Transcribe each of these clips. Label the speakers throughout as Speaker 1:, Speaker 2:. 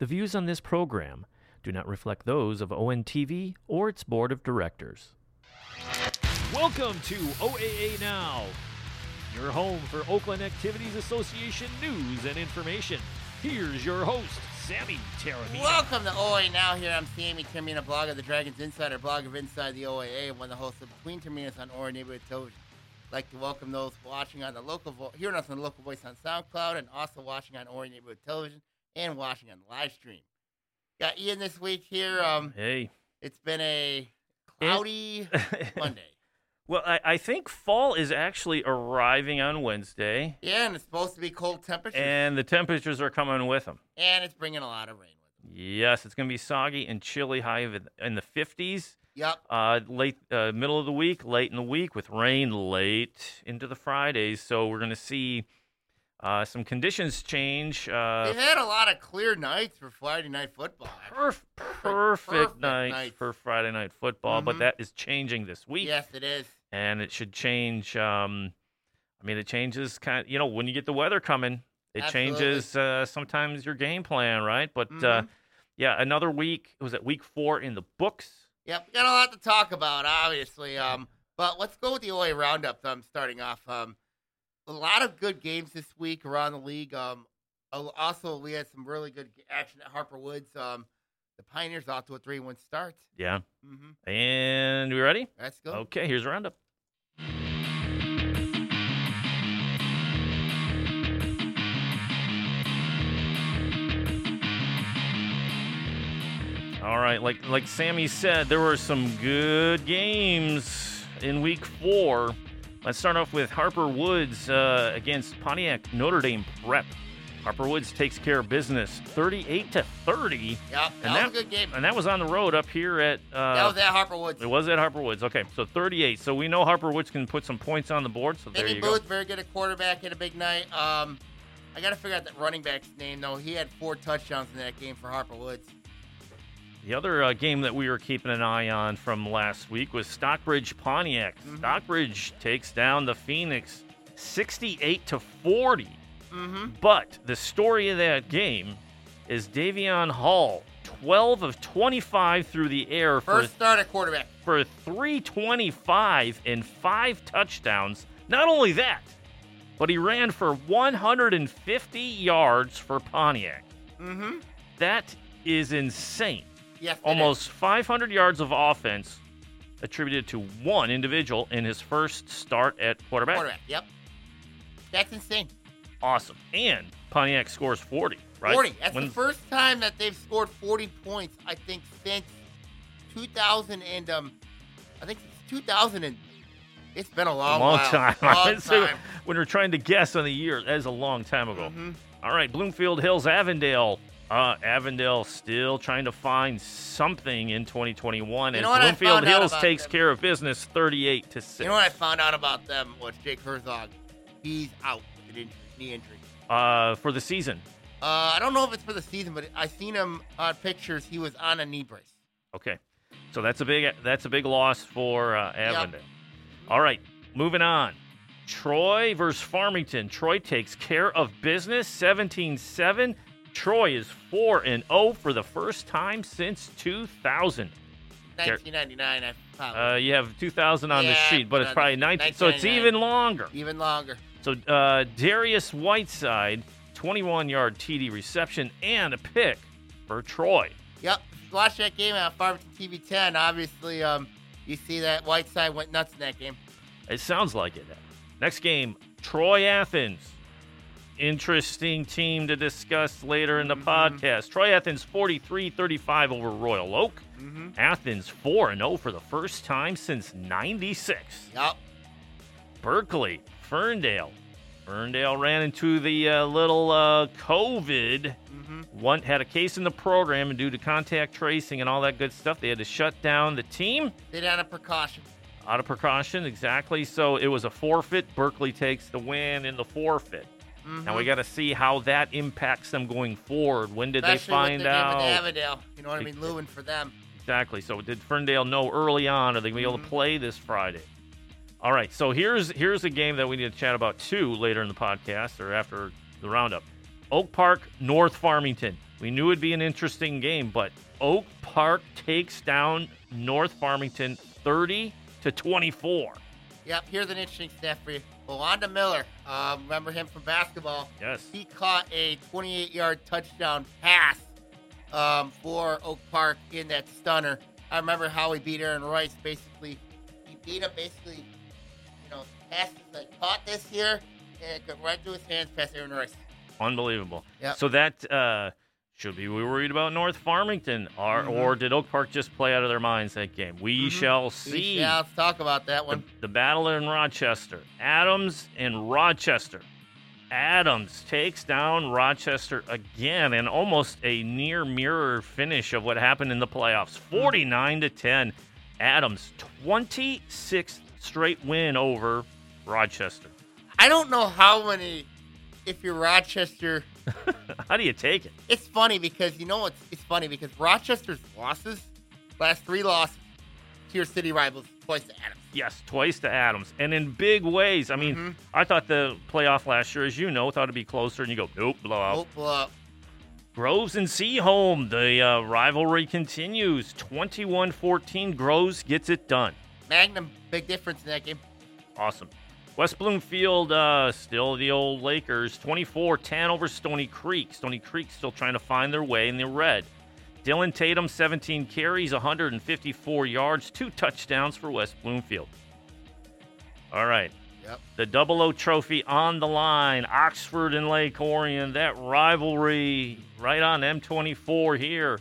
Speaker 1: The views on this program do not reflect those of ONTV or its board of directors. Welcome to OAA Now, your home for Oakland Activities Association news and information. Here's your host, Sammy Taramina.
Speaker 2: Welcome to OA Now. Here I'm Sammy Termina, blog of the Dragons Insider, blog of Inside the OAA, and one of the hosts of Between Terminas on OA Neighborhood Television. I'd like to welcome those watching on the local, vo- hearing us on the local voice on SoundCloud, and also watching on OA Neighborhood Television and watching on live stream. Got Ian this week here. Um,
Speaker 1: Hey.
Speaker 2: it's been a cloudy Monday.
Speaker 1: well, I, I think fall is actually arriving on Wednesday,
Speaker 2: Yeah, and it's supposed to be cold temperatures,
Speaker 1: and the temperatures are coming with them.
Speaker 2: and it's bringing a lot of rain with it.
Speaker 1: Yes, it's going to be soggy and chilly, high in the 50s.
Speaker 2: Yep.
Speaker 1: Uh, late, uh, middle of the week, late in the week, with rain late into the Fridays. So we're going to see uh, some conditions change. Uh,
Speaker 2: They've had a lot of clear nights for Friday night football.
Speaker 1: perf- perfect,
Speaker 2: perfect
Speaker 1: night
Speaker 2: nights.
Speaker 1: for Friday night football, but
Speaker 2: Mhm.
Speaker 1: that is changing this week,
Speaker 2: Yes, it is.
Speaker 1: and it should change. Um, I mean, it changes kind. Of, you know, when you get the weather coming, it
Speaker 2: Absolutely.
Speaker 1: changes uh, sometimes your game plan, right? But uh,
Speaker 2: Mhm.
Speaker 1: yeah, another week. It was it week four in the books?
Speaker 2: Yep, we got a lot to talk about, obviously. Um, but let's go with the OA roundup. I'm starting off. Um, a lot of good games this week around the league. Um, also we had some really good action at Harper Woods. Um, the Pioneers off to a three-one start.
Speaker 1: Yeah.
Speaker 2: Mm-hmm.
Speaker 1: And we ready?
Speaker 2: Let's go.
Speaker 1: Okay, here's a roundup. All right, like like Sammy said, there were some good games in week four. Let's start off with Harper Woods uh, against Pontiac Notre Dame Prep. Harper Woods takes care of business, 38 to 30,
Speaker 2: Yep, that
Speaker 1: And
Speaker 2: was
Speaker 1: that-
Speaker 2: a good game.
Speaker 1: and that was on the road up here at. Uh,
Speaker 2: that was at Harper Woods.
Speaker 1: it was at Harper Woods. Okay, so 38. So we know Harper Woods can put some points on the board. So there
Speaker 2: Vinny
Speaker 1: you
Speaker 2: Booth, very good at quarterback, had a big night. Um, I got to figure out that running back's name though. He had four touchdowns in that game for Harper Woods.
Speaker 1: The other uh, game that we were keeping an eye on from last week was Stockbridge Pontiac.
Speaker 2: Mhm.
Speaker 1: Stockbridge takes down the Phoenix 68 to 40.
Speaker 2: Mm-hmm.
Speaker 1: But the story of that game is Davion Hall, 12 of 25 through the air for
Speaker 2: First start at quarterback.
Speaker 1: for 325 and five touchdowns. Not only that, but he ran for 150 yards for Pontiac.
Speaker 2: Mm-hmm.
Speaker 1: That is insane.
Speaker 2: Yes.
Speaker 1: Almost 500 yards of offense attributed to one individual in his first start at quarterback.
Speaker 2: quarterback. Yep. That's insane.
Speaker 1: Awesome. And Pontiac scores 40, right?
Speaker 2: 40. That's
Speaker 1: When-
Speaker 2: the first time that they've scored 40 points, I think, since 2000 and, um, I think since 2000 and, it's been a
Speaker 1: a
Speaker 2: long,
Speaker 1: long
Speaker 2: while.
Speaker 1: time.
Speaker 2: Long time.
Speaker 1: when we're trying to guess on the year, that is a long time ago.
Speaker 2: Mhm.
Speaker 1: All right, Bloomfield Hills, Avondale. Uh, Avondale still trying to find something in 2021
Speaker 2: You
Speaker 1: as
Speaker 2: know what
Speaker 1: Bloomfield Hills takes
Speaker 2: them?
Speaker 1: care of business 38 to 6.
Speaker 2: You know what I found out about them was Jake Herzog. He's out with an injury, knee injury.
Speaker 1: uh, for the season.
Speaker 2: Uh, I don't know if it's for the season, but I seen him on pictures. He was on a knee brace.
Speaker 1: Okay. So that's a big that's a big loss for uh, Avondale. All right, moving on. Troy versus Farmington. Troy takes care of business 17-7. Troy is 4 and 0 for the first time since 2000.
Speaker 2: 1999, I.
Speaker 1: Uh, you have 2000 on the sheet, but it's probably 19. So it's even longer.
Speaker 2: Even longer.
Speaker 1: So uh, Darius Whiteside, 21-yard TD reception and a pick for Troy.
Speaker 2: Yep. Watch that game on Farmington TV 10. Obviously, um, you see that Whiteside went nuts in that game.
Speaker 1: It sounds like it. Next game, Troy Athens. Interesting team to discuss later in the
Speaker 2: Mhm.
Speaker 1: podcast. Troy Athens 43-35 over Royal Oak.
Speaker 2: Mm-hmm.
Speaker 1: Athens 4 0 for the first time since 96.
Speaker 2: Yep.
Speaker 1: Berkeley, Ferndale. Ferndale ran into the uh, little uh, COVID.
Speaker 2: Mm-hmm.
Speaker 1: One had a case in the program, and due to contact tracing and all that good stuff, they had to shut down the team
Speaker 2: They had a precaution.
Speaker 1: out of precaution. Exactly. So it was a forfeit. Berkeley takes the win in the forfeit.
Speaker 2: Mm-hmm.
Speaker 1: Now we got to see how that impacts them going forward. When did
Speaker 2: Especially
Speaker 1: they find
Speaker 2: with their game with
Speaker 1: out?
Speaker 2: Avondale. You know what I mean? Lewin for them.
Speaker 1: Exactly. So did Ferndale know early on? Are they going to be able
Speaker 2: Mhm.
Speaker 1: to play this Friday? All right. So here's here's a game that we need to chat about too later in the podcast or after the roundup. Oak Park, North Farmington. We knew it'd be an interesting game, but Oak Park takes down North Farmington 30 to 24.
Speaker 2: Yep, here's an interesting stat for you. Bewanda Miller, um, remember him from basketball?
Speaker 1: Yes.
Speaker 2: He caught a 28 yard touchdown pass um, for Oak Park in that stunner. I remember how he beat Aaron Rice. Basically, he beat him basically, you know, passes like caught this here and it got right through his hands past Aaron Rice.
Speaker 1: Unbelievable.
Speaker 2: Yep.
Speaker 1: So that uh, should be we worried about North Farmington, or,
Speaker 2: Mhm.
Speaker 1: or did Oak Park just play out of their minds that game? We
Speaker 2: Mhm.
Speaker 1: shall see.
Speaker 2: Yeah, let's talk about that
Speaker 1: the,
Speaker 2: one.
Speaker 1: the battle in Rochester. Adams and Rochester. Adams takes down Rochester again and almost a near mirror finish of what happened in the playoffs. 49 to 10. Adams 26th straight win over Rochester.
Speaker 2: I don't know how many. If you're Rochester,
Speaker 1: How do you take it?
Speaker 2: it's funny because you know what's it's funny because Rochester's losses, last three losses to your city rivals, twice to Adams.
Speaker 1: Yes, twice to Adams, and in big ways. I mean,
Speaker 2: Mhm.
Speaker 1: I thought the playoff last year, as you know, thought it'd be closer, and you go, nope, blowout.
Speaker 2: Oh, blowout.
Speaker 1: Groves and Seaholm, the uh, rivalry continues. 21 14. Groves gets it done.
Speaker 2: Magnum, big difference in that game.
Speaker 1: Awesome. West Bloomfield, uh, still the old Lakers. 24 10 over Stoney Creek. Stoney Creek still trying to find their way in the red. Dylan Tatum, 17 carries, 154 yards, two touchdowns for West Bloomfield. All right.
Speaker 2: Yep.
Speaker 1: The double O trophy on the line. Oxford and Lake Orion. That rivalry right on M24 here.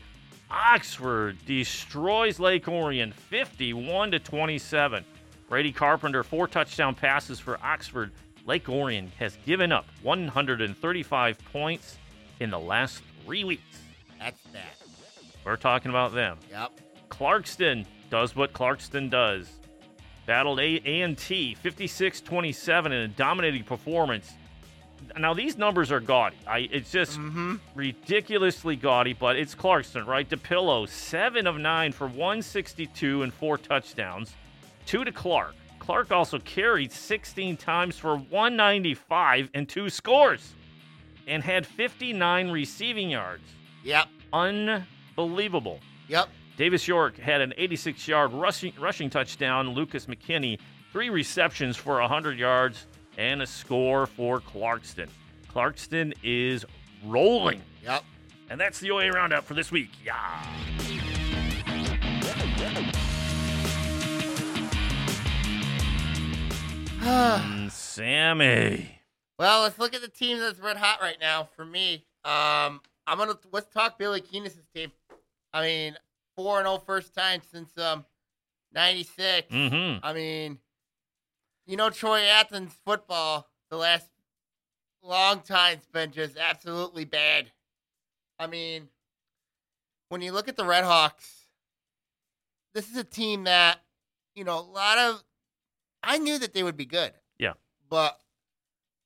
Speaker 1: Oxford destroys Lake Orion 51 to 27. Brady Carpenter, four touchdown passes for Oxford. Lake Orion has given up 135 points in the last three weeks.
Speaker 2: That's that.
Speaker 1: We're talking about them.
Speaker 2: Yep.
Speaker 1: Clarkston does what Clarkston does. Battled A- A&T 56-27 in a dominating performance. Now these numbers are gaudy. I it's just
Speaker 2: Mm-hmm.
Speaker 1: ridiculously gaudy, but it's Clarkston, right? DePillo, 7 of 9 for 162 and 4 touchdowns. 2 to Clark. Clark also carried 16 times for 195 and 2 scores and had 59 receiving yards.
Speaker 2: Yep.
Speaker 1: Unbelievable.
Speaker 2: Yep.
Speaker 1: Davis York had an 86 yard rushing, rushing touchdown. Lucas McKinney, three receptions for 100 yards and a score for Clarkston. Clarkston is rolling.
Speaker 2: Yep.
Speaker 1: And that's the OA Roundup for this week. Yeah. Mm, Sammy.
Speaker 2: well, let's look at the team that's red hot right now. For me, um, I'm gonna let's talk Billy Keenis' team. I mean, four and zero first time since um '96.
Speaker 1: Mm-hmm.
Speaker 2: I mean, you know, Troy Athens football the last long time's been just absolutely bad. I mean, when you look at the Red Hawks, this is a team that, you know, a lot of. I knew that they would be good.
Speaker 1: Yeah.
Speaker 2: But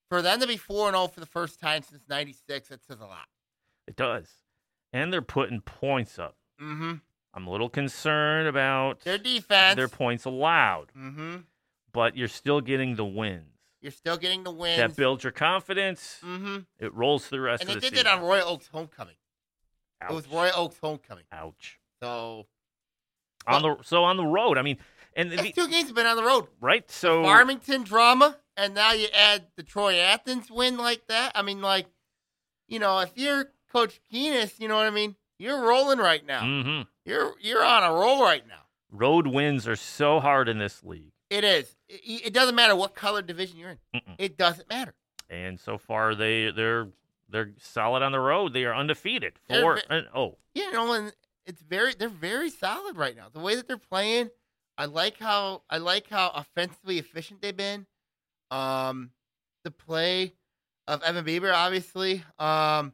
Speaker 2: for them to be 4 0 for the first time since 96, that says a lot.
Speaker 1: It does. And they're putting points up.
Speaker 2: Mm hmm.
Speaker 1: I'm a little concerned about
Speaker 2: Their defense.
Speaker 1: their points allowed,
Speaker 2: mm hmm.
Speaker 1: but you're still getting the wins.
Speaker 2: You're still getting the wins.
Speaker 1: That builds your confidence.
Speaker 2: mm hmm.
Speaker 1: It rolls to the rest
Speaker 2: And
Speaker 1: of the season.
Speaker 2: And they did that on Royal Oak's homecoming.
Speaker 1: Ouch.
Speaker 2: It was Royal Oak's homecoming.
Speaker 1: Ouch.
Speaker 2: So
Speaker 1: On the so on the road. I mean, and
Speaker 2: These
Speaker 1: the,
Speaker 2: two games have been on the road.
Speaker 1: right. So
Speaker 2: Farmington drama, and now you add the Troy Athens win like that. I mean, like, you know, if you're Coach Keenis, you know what I mean. You're rolling right now.
Speaker 1: hmm
Speaker 2: You're you're on a roll right now.
Speaker 1: road wins are so hard in this league,
Speaker 2: It is. It, it doesn't matter what color division you're in.
Speaker 1: Mm-mm.
Speaker 2: It doesn't matter.
Speaker 1: and so far they they're they're solid on the road. They are undefeated. Four
Speaker 2: ve-
Speaker 1: and oh,
Speaker 2: You know, and it's very they're very solid right now. The way that they're playing, I like how I like how offensively efficient they've been. Um, the play of Evan Bieber, obviously, um,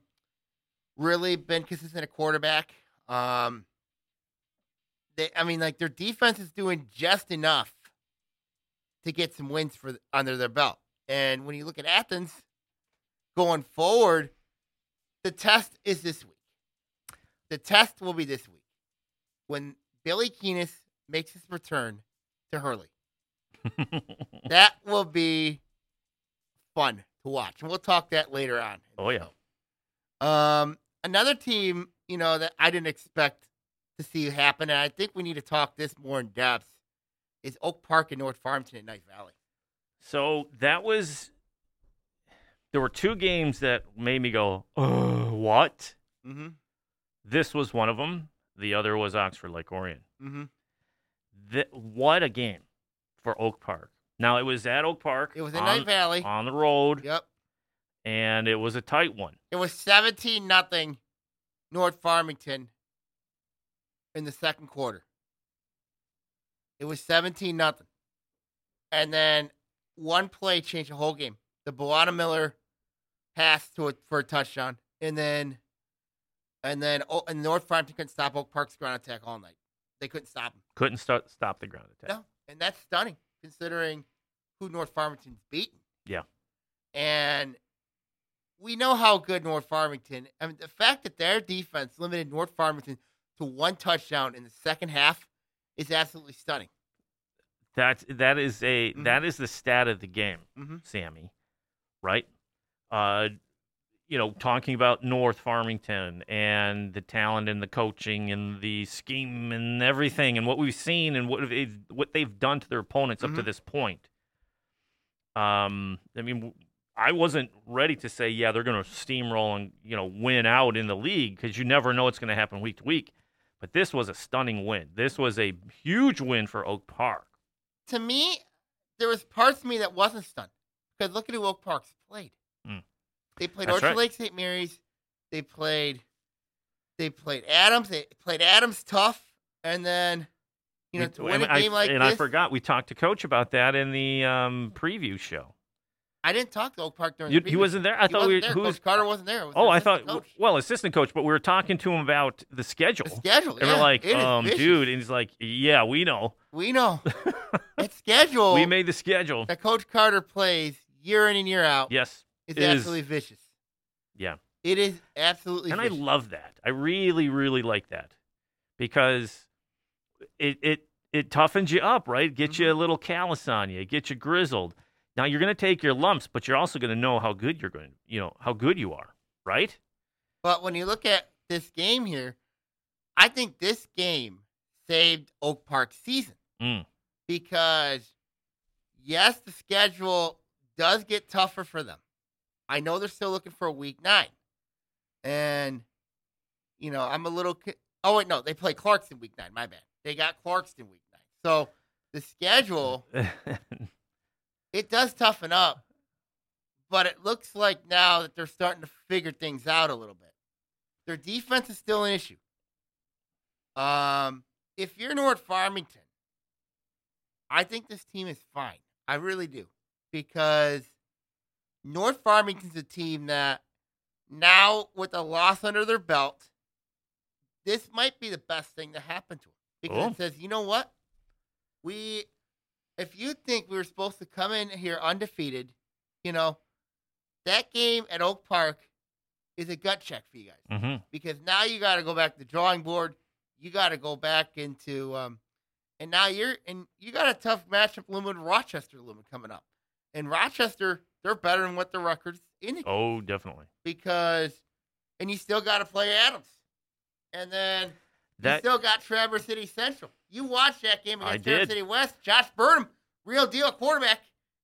Speaker 2: really been consistent at quarterback. Um, they, I mean, like their defense is doing just enough to get some wins for under their belt. And when you look at Athens going forward, the test is this week. The test will be this week when Billy Keenis makes his return to Hurley. That will be fun to watch, and we'll talk that later on.
Speaker 1: Oh, yeah.
Speaker 2: Um, another team, you know, that I didn't expect to see happen, and I think we need to talk this more in depth, is Oak Park and North Farmington at Knife Valley.
Speaker 1: So that was. There were two games that made me go, "Oh, what?"
Speaker 2: Mm-hmm.
Speaker 1: This was one of them. The other was Oxford Lake Orion.
Speaker 2: Mm-hmm.
Speaker 1: Th- what a game for Oak Park. Now it was at Oak Park.
Speaker 2: It was in
Speaker 1: on,
Speaker 2: Knight Valley.
Speaker 1: on the road,
Speaker 2: Yep.
Speaker 1: and it was a tight one.
Speaker 2: It was 17 nothing North Farmington in the second quarter. It was 17 nothing. And then one play changed the whole game. The Bolana Miller pass to it for a touchdown. And then and then oh, and North Farmington couldn't stop Oak Park's ground attack all night. They couldn't stop him.
Speaker 1: Couldn't start, stop the ground attack.
Speaker 2: No. And that's stunning considering who North Farmington's beaten.
Speaker 1: Yeah.
Speaker 2: And we know how good North Farmington. I mean, the fact that their defense limited North Farmington to one touchdown in the second half is absolutely stunning.
Speaker 1: That's that is a
Speaker 2: Mhm.
Speaker 1: that is the stat of the game,
Speaker 2: Mm-hmm.
Speaker 1: Sammy. Right? Uh, you know, talking about North Farmington and the talent and the coaching and the scheme and everything and what we've seen and what they've what they've done to their opponents up to
Speaker 2: Mhm.
Speaker 1: this point. Um, I mean, I wasn't ready to say, yeah, they're going to steamroll and you know win out in the league because you never know what's going to happen week to week. But this was a stunning win. This was a huge win for Oak Park.
Speaker 2: To me, there was parts of me that wasn't stunned because look at who Oak Park's played.
Speaker 1: Mm.
Speaker 2: They played
Speaker 1: That's
Speaker 2: Orchard
Speaker 1: right.
Speaker 2: Lake St. Mary's. They played. They played Adams. They played Adams tough, and then you know
Speaker 1: We-
Speaker 2: to win a
Speaker 1: and I-
Speaker 2: game like
Speaker 1: and
Speaker 2: this.
Speaker 1: I forgot we talked to Coach about that in the um, preview show.
Speaker 2: I didn't talk to Oak Park during.
Speaker 1: You,
Speaker 2: the
Speaker 1: he wasn't there. I
Speaker 2: he
Speaker 1: thought we
Speaker 2: wasn't there.
Speaker 1: who was.
Speaker 2: Coach Carter wasn't there. Was
Speaker 1: Oh, I thought
Speaker 2: coach.
Speaker 1: well, assistant coach, but we were talking to him about the schedule.
Speaker 2: the schedule.
Speaker 1: and
Speaker 2: yeah,
Speaker 1: we're like, um, dude, and he's like, yeah, we know.
Speaker 2: we know it's schedule.
Speaker 1: we made the schedule.
Speaker 2: that Coach Carter plays year in and year out.
Speaker 1: Yes,
Speaker 2: is
Speaker 1: is-
Speaker 2: absolutely vicious.
Speaker 1: yeah.
Speaker 2: It is absolutely
Speaker 1: and I love that. I really, really like that because it it it toughens you up, right? Get
Speaker 2: Mm-hmm.
Speaker 1: you a little callous on you, get you grizzled. Now you're going to take your lumps, but you're also going to know how good you're going. You know how good you are, right?
Speaker 2: But when you look at this game here, I think this game saved Oak Park's season
Speaker 1: Mm.
Speaker 2: because yes, the schedule does get tougher for them. I know they're still looking for a week nine, and you know I'm a little. Oh wait, no, they play Clarkston week nine. My bad. They got Clarkston week nine. So the schedule it does toughen up, but it looks like now that they're starting to figure things out a little bit. Their defense is still an issue. Um, if you're North Farmington, I think this team is fine. I really do because North Farmington's a team that now with a loss under their belt, this might be the best thing to happen to them because
Speaker 1: Oh.
Speaker 2: it says, you know what, we if you think we were supposed to come in here undefeated, you know, that game at Oak Park is a gut check for you guys.
Speaker 1: Hmm
Speaker 2: because now you got to go back to the drawing board. You got to go back into, um, and now you're and you got a tough matchup looming Rochester looming coming up, and Rochester they're better than what the records indicate
Speaker 1: Oh, definitely.
Speaker 2: because, and you still got to play Adams, and then you still got Traverse City Central. You watched that game
Speaker 1: I
Speaker 2: against Traverse
Speaker 1: did.
Speaker 2: City West. Josh Burnham, real deal quarterback.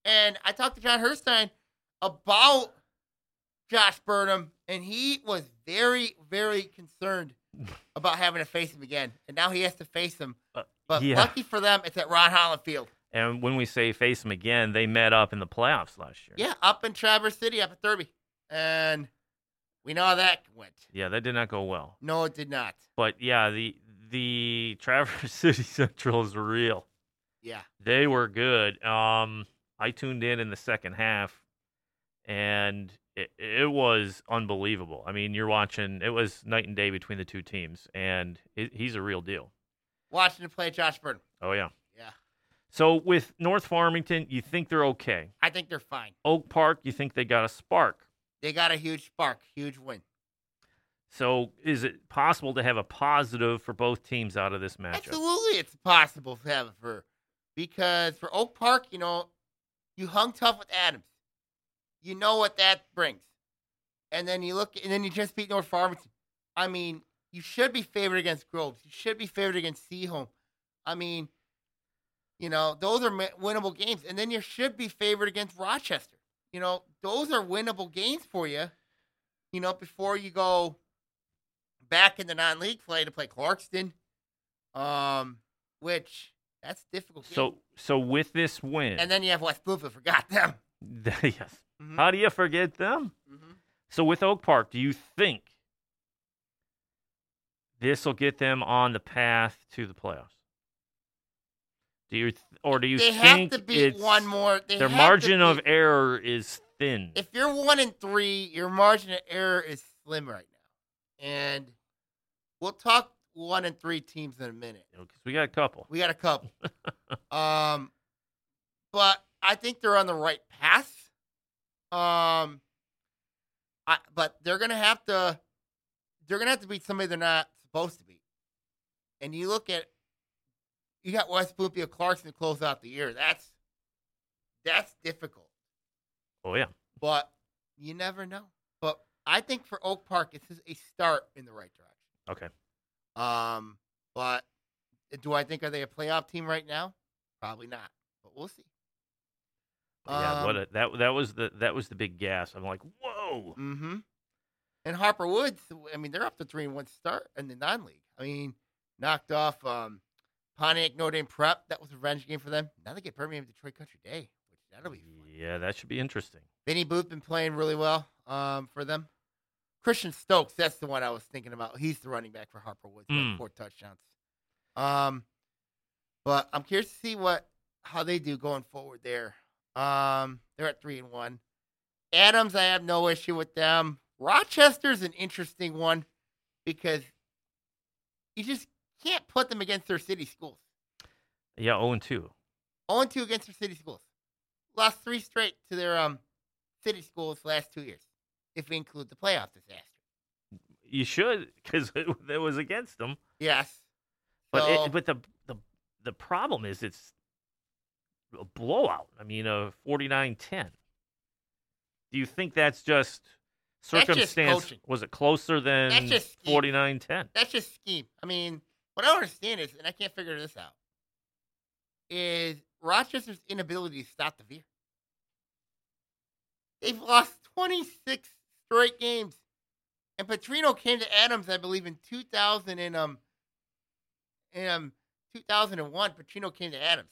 Speaker 2: And I talked to John Herstein about Josh Burnham, and he was very, very concerned about having to face him again. And now he has to face him.
Speaker 1: Uh,
Speaker 2: But
Speaker 1: yeah.
Speaker 2: lucky for them, it's at Ron Holland Field.
Speaker 1: And when we say face them again, they met up in the playoffs last year.
Speaker 2: Yeah, up in Traverse City, up at Thirlby. And we know how that went.
Speaker 1: Yeah, that did not go well.
Speaker 2: No, it did not.
Speaker 1: But yeah, the the Traverse City Central is real.
Speaker 2: Yeah.
Speaker 1: They were good. Um, I tuned in in the second half, and it, it was unbelievable. I mean, you're watching. It was night and day between the two teams, and it, he's a real deal.
Speaker 2: Watching him play Josh Burnham.
Speaker 1: Oh yeah. So with North Farmington, you think they're okay.
Speaker 2: I think they're fine.
Speaker 1: Oak Park, you think they got a spark.
Speaker 2: They got a huge spark, huge win.
Speaker 1: So is it possible to have a positive for both teams out of this matchup?
Speaker 2: Absolutely, it's possible to have it for because for Oak Park, you know, you hung tough with Adams. You know what that brings, and then you look, and then you just beat North Farmington. I mean, you should be favored against Groves. You should be favored against Seaholm. I mean, you know, those are winnable games, and then you should be favored against Rochester. You know, those are winnable games for you. You know, before you go back in the non-league play to play Clarkston, um, which that's difficult. game.
Speaker 1: So so with this win,
Speaker 2: and then you have West Bloomfield. Forgot them.
Speaker 1: yes.
Speaker 2: Mhm.
Speaker 1: How do you forget them?
Speaker 2: hmm
Speaker 1: So with Oak Park, do you think this will get them on the path to the playoffs? Do you th- or do you
Speaker 2: They have
Speaker 1: think
Speaker 2: to beat one more. They
Speaker 1: their margin of error is thin?
Speaker 2: if you're one and three, your margin of error is slim right now. And we'll talk one and three teams in a minute.
Speaker 1: Because we got a couple.
Speaker 2: We got a couple. um, but I think they're on the right path. Um, I, but they're gonna have to, they're gonna have to beat somebody they're not supposed to beat. And you look at, you got West Bloomfield Clarkston to close out the year. That's that's difficult
Speaker 1: Oh yeah.
Speaker 2: but you never know. But I think for Oak Park, it's a start in the right direction.
Speaker 1: Okay.
Speaker 2: Um, but do I think are they a playoff team right now? Probably not, but we'll see.
Speaker 1: yeah. What
Speaker 2: Um,
Speaker 1: a, that that was the that was the big gas. I'm like, whoa.
Speaker 2: Mm-hmm. And Harper Woods, I mean, they're up to three and one start in the non-league. I mean, knocked off um, Pontiac Notre Dame Prep. That was a revenge game for them. Now they get Birmingham Detroit Country Day, which that'll be fun.
Speaker 1: Yeah, that should be interesting.
Speaker 2: Vinny Booth been playing really well um, for them. Christian Stokes, that's the one I was thinking about. He's the running back for Harper Woods, with
Speaker 1: Mm.
Speaker 2: four touchdowns. Um, but I'm curious to see what how they do going forward there. Um, they're at three and one. Adams, I have no issue with them. Rochester's an interesting one because you just can't put them against their city schools.
Speaker 1: Yeah, 0 and 2.
Speaker 2: 0 2 against their city schools. Lost three straight to their um city schools last two years, if we include the playoff disaster.
Speaker 1: You should, because it, it was against them.
Speaker 2: Yes.
Speaker 1: But
Speaker 2: So-
Speaker 1: it, but the the the problem is it's a blowout. I mean, a 49-10. Do you think that's just
Speaker 2: That's just
Speaker 1: circumstance? was it closer than
Speaker 2: That's
Speaker 1: 49-10?
Speaker 2: That's just scheme. I mean, what I don't understand is, and I can't figure this out, is Rochester's inability to stop the veer. They've lost 26 straight games. And Patritto came to Adams, I believe, in 2000 and um, in um 2001. Patritto came to Adams.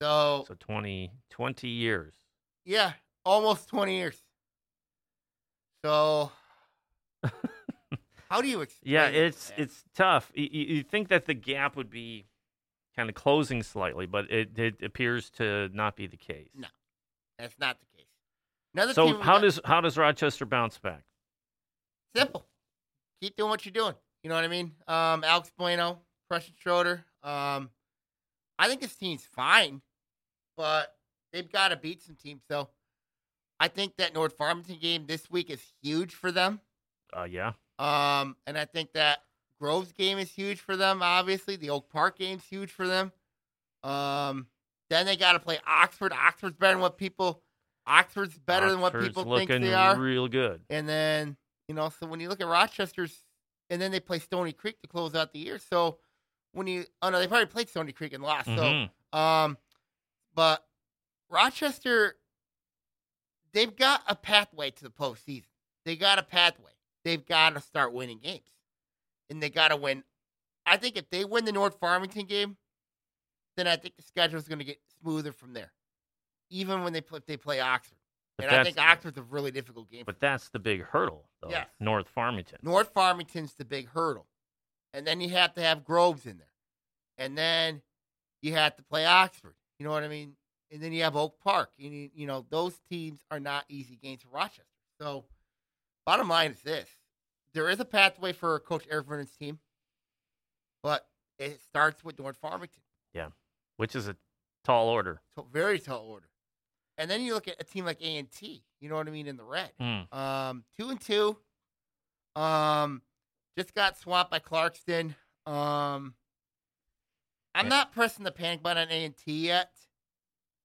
Speaker 2: So,
Speaker 1: So 20, 20 years.
Speaker 2: yeah, almost 20 years. So how do you explain
Speaker 1: Yeah, it's
Speaker 2: man?
Speaker 1: it's tough. You, you think that the gap would be kind of closing slightly, but it, it appears to not be the case.
Speaker 2: No. That's not the case. Another
Speaker 1: So how does how does Rochester bounce back?
Speaker 2: simple? Keep doing what you're doing. You know what I mean? Um, Alex Bueno, Preston Schroeder. Um, I think this team's fine, but they've got to beat some teams. So I think that North Farmington game this week is huge for them.
Speaker 1: Uh, yeah.
Speaker 2: Um, and I think that Groves game is huge for them. Obviously, the Oak Park game's huge for them. Um, then they got to play Oxford. Oxford's better than what people. Oxford's better than what
Speaker 1: Oxford's
Speaker 2: people think they are.
Speaker 1: Real good.
Speaker 2: And then, you know, so when you look at Rochester's, and then they play Stoney Creek to close out the year. So when you, oh no, they probably played Stoney Creek and lost.
Speaker 1: Mhm.
Speaker 2: So, um, but Rochester, they've got a pathway to the postseason. They got a pathway. They've got to start winning games, and they got to win. I think if they win the North Farmington game, then I think the schedule is going to get smoother from there. Even when they play, if they play Oxford,
Speaker 1: But
Speaker 2: and I think Oxford's a really difficult game.
Speaker 1: but that's the big hurdle, though.
Speaker 2: Yes.
Speaker 1: North Farmington.
Speaker 2: North Farmington's the big hurdle. And then you have to have Groves in there. And then you have to play Oxford. You know what I mean? And then you have Oak Park. You, you know, those teams are not easy games for Rochester. So, bottom line is this there is a pathway for Coach Eric Vernon's team, but it starts with North Farmington.
Speaker 1: Yeah, which is a tall order.
Speaker 2: So, very tall order. And then you look at a team like A&T, you know what I mean, in the red.
Speaker 1: Mm.
Speaker 2: Um, two and two. Um, just got swamped by Clarkston. Um, I'm
Speaker 1: Yeah.
Speaker 2: not pressing the panic button on A and T yet.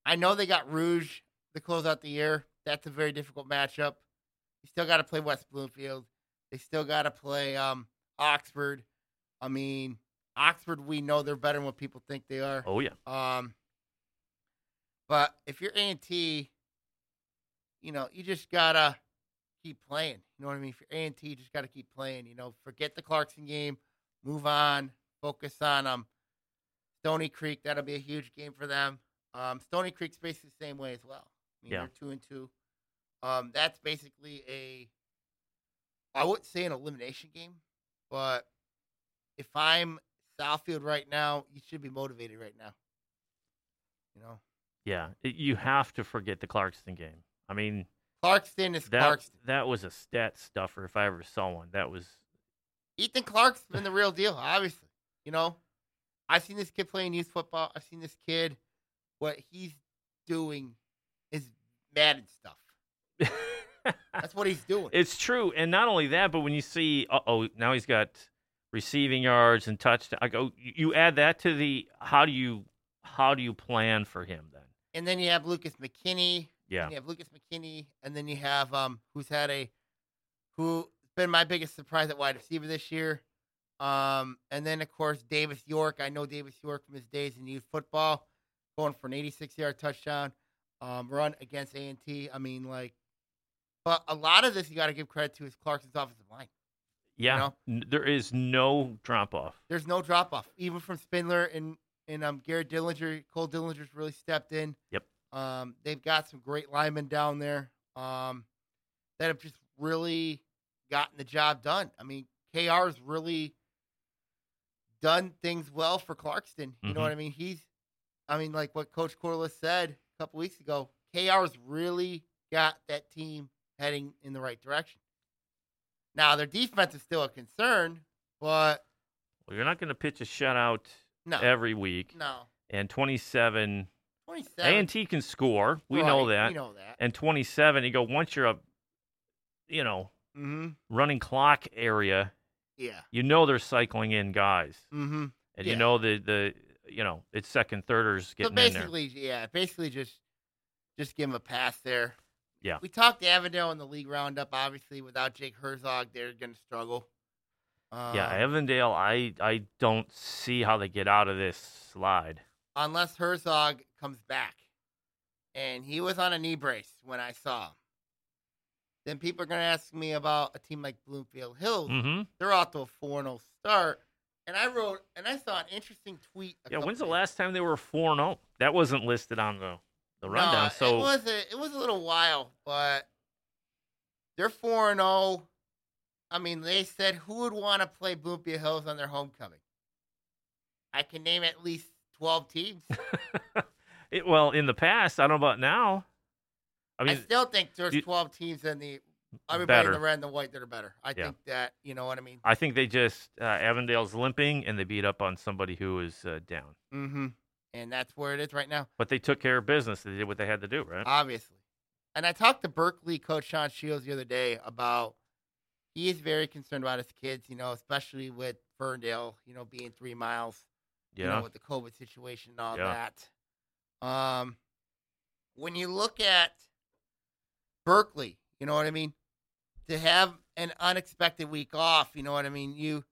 Speaker 2: I know they got Rouge to close out the year. That's a very difficult matchup. You still got to play West Bloomfield. They still got to play um, Oxford. I mean, Oxford, we know they're better than what people think they are.
Speaker 1: Oh yeah.
Speaker 2: Um, but if you're A and T, you know, you just gotta keep playing. You know what I mean? If you're A and T, you just gotta keep playing. You know, forget the Clarkston game, move on, focus on um Stoney Creek. That'll be a huge game for them. Um, Stoney Creek's basically the same way as well. I mean,
Speaker 1: Yeah.
Speaker 2: they're two and two. Um, that's basically a I wouldn't say an elimination game, but if I'm Southfield right now, you should be motivated right now. You know,
Speaker 1: Yeah. You have to forget the Clarkston game. I mean,
Speaker 2: Clarkston is
Speaker 1: that
Speaker 2: Clarkston.
Speaker 1: that was a stat stuffer if I ever saw one. That was
Speaker 2: Ethan Clark's been the real deal, obviously. You know, I've seen this kid playing youth football. I've seen this kid. What he's doing is Madden stuff. That's what he's doing.
Speaker 1: It's true, and not only that, but when you see, uh oh, now he's got receiving yards and touchdown. I go, you you add that to the how do you how do you plan for him then?
Speaker 2: and then you have Lucas McKinney.
Speaker 1: Yeah,
Speaker 2: you have Lucas McKinney, and then you have um who's had a who's been my biggest surprise at wide receiver this year. Um, and then of course Davis York. I know Davis York from his days in youth football, going for an 86 yard touchdown, um, run against A and T. I mean, like, but a lot of this you got to give credit to is Clarkston's offensive line.
Speaker 1: yeah.
Speaker 2: know?
Speaker 1: N- There is no drop off.
Speaker 2: There's no drop off, even from Spindler and and um Garrett Dillinger. Cole Dillinger's really stepped in.
Speaker 1: Yep.
Speaker 2: Um, they've got some great linemen down there. Um, that have just really gotten the job done. I mean, KR's really done things well for Clarkston. You know
Speaker 1: Mhm.
Speaker 2: what I mean? He's, I mean, like what Coach Corliss said a couple weeks ago. KR's really got that team heading in the right direction. Now their defense is still a concern, but
Speaker 1: Well, you're not going to pitch a shutout
Speaker 2: no,
Speaker 1: every week,
Speaker 2: no.
Speaker 1: and 27
Speaker 2: 27.
Speaker 1: A and T can score. We
Speaker 2: Right,
Speaker 1: know that.
Speaker 2: We know that.
Speaker 1: And 27, you go once you're a, you know,
Speaker 2: Mm-hmm.
Speaker 1: running clock area,
Speaker 2: Yeah.
Speaker 1: you know they're cycling in guys,
Speaker 2: Mm-hmm.
Speaker 1: and
Speaker 2: Yeah.
Speaker 1: you know the the you know it's second thirders
Speaker 2: So
Speaker 1: getting in there.
Speaker 2: basically, yeah, basically just just give him a pass there.
Speaker 1: Yeah.
Speaker 2: We talked Avondale in the league roundup. Obviously, without Jake Herzog, they're going to struggle.
Speaker 1: Yeah,
Speaker 2: Um,
Speaker 1: Avondale, I I don't see how they get out of this slide.
Speaker 2: unless Herzog comes back, and he was on a knee brace when I saw him. Then people are going to ask me about a team like Bloomfield Hills.
Speaker 1: Mm-hmm.
Speaker 2: They're off to a 4 0 start. And I wrote, and I saw an interesting tweet.
Speaker 1: Yeah, when's the
Speaker 2: days-
Speaker 1: last time they were 4 0? That wasn't listed on the the rundown.
Speaker 2: No,
Speaker 1: so
Speaker 2: it was a it was a little while, but they're four and zero. I mean, they said who would want to play Bloomfield Hills on their homecoming. I can name at least twelve teams.
Speaker 1: it, well, in the past, I don't know about now. I mean, I,
Speaker 2: still think there's
Speaker 1: you-
Speaker 2: twelve teams in the everybody
Speaker 1: better.
Speaker 2: in the red and the white that are better. I
Speaker 1: Yeah.
Speaker 2: think that you know what I mean.
Speaker 1: I think they just uh, Avondale's limping and they beat up on somebody who is uh, down.
Speaker 2: Mm-hmm. And that's where it is right now,
Speaker 1: But they took care of business. They did what they had to do, right?
Speaker 2: obviously. And I talked to Berkeley coach Sean Shields the other day about he is very concerned about his kids, you know, especially with Ferndale, you know, being three miles. you
Speaker 1: yeah.
Speaker 2: know, with the COVID situation and all
Speaker 1: Yeah.
Speaker 2: that. Um, when you look at Berkeley, you know what I mean, to have an unexpected week off, you know what I mean, you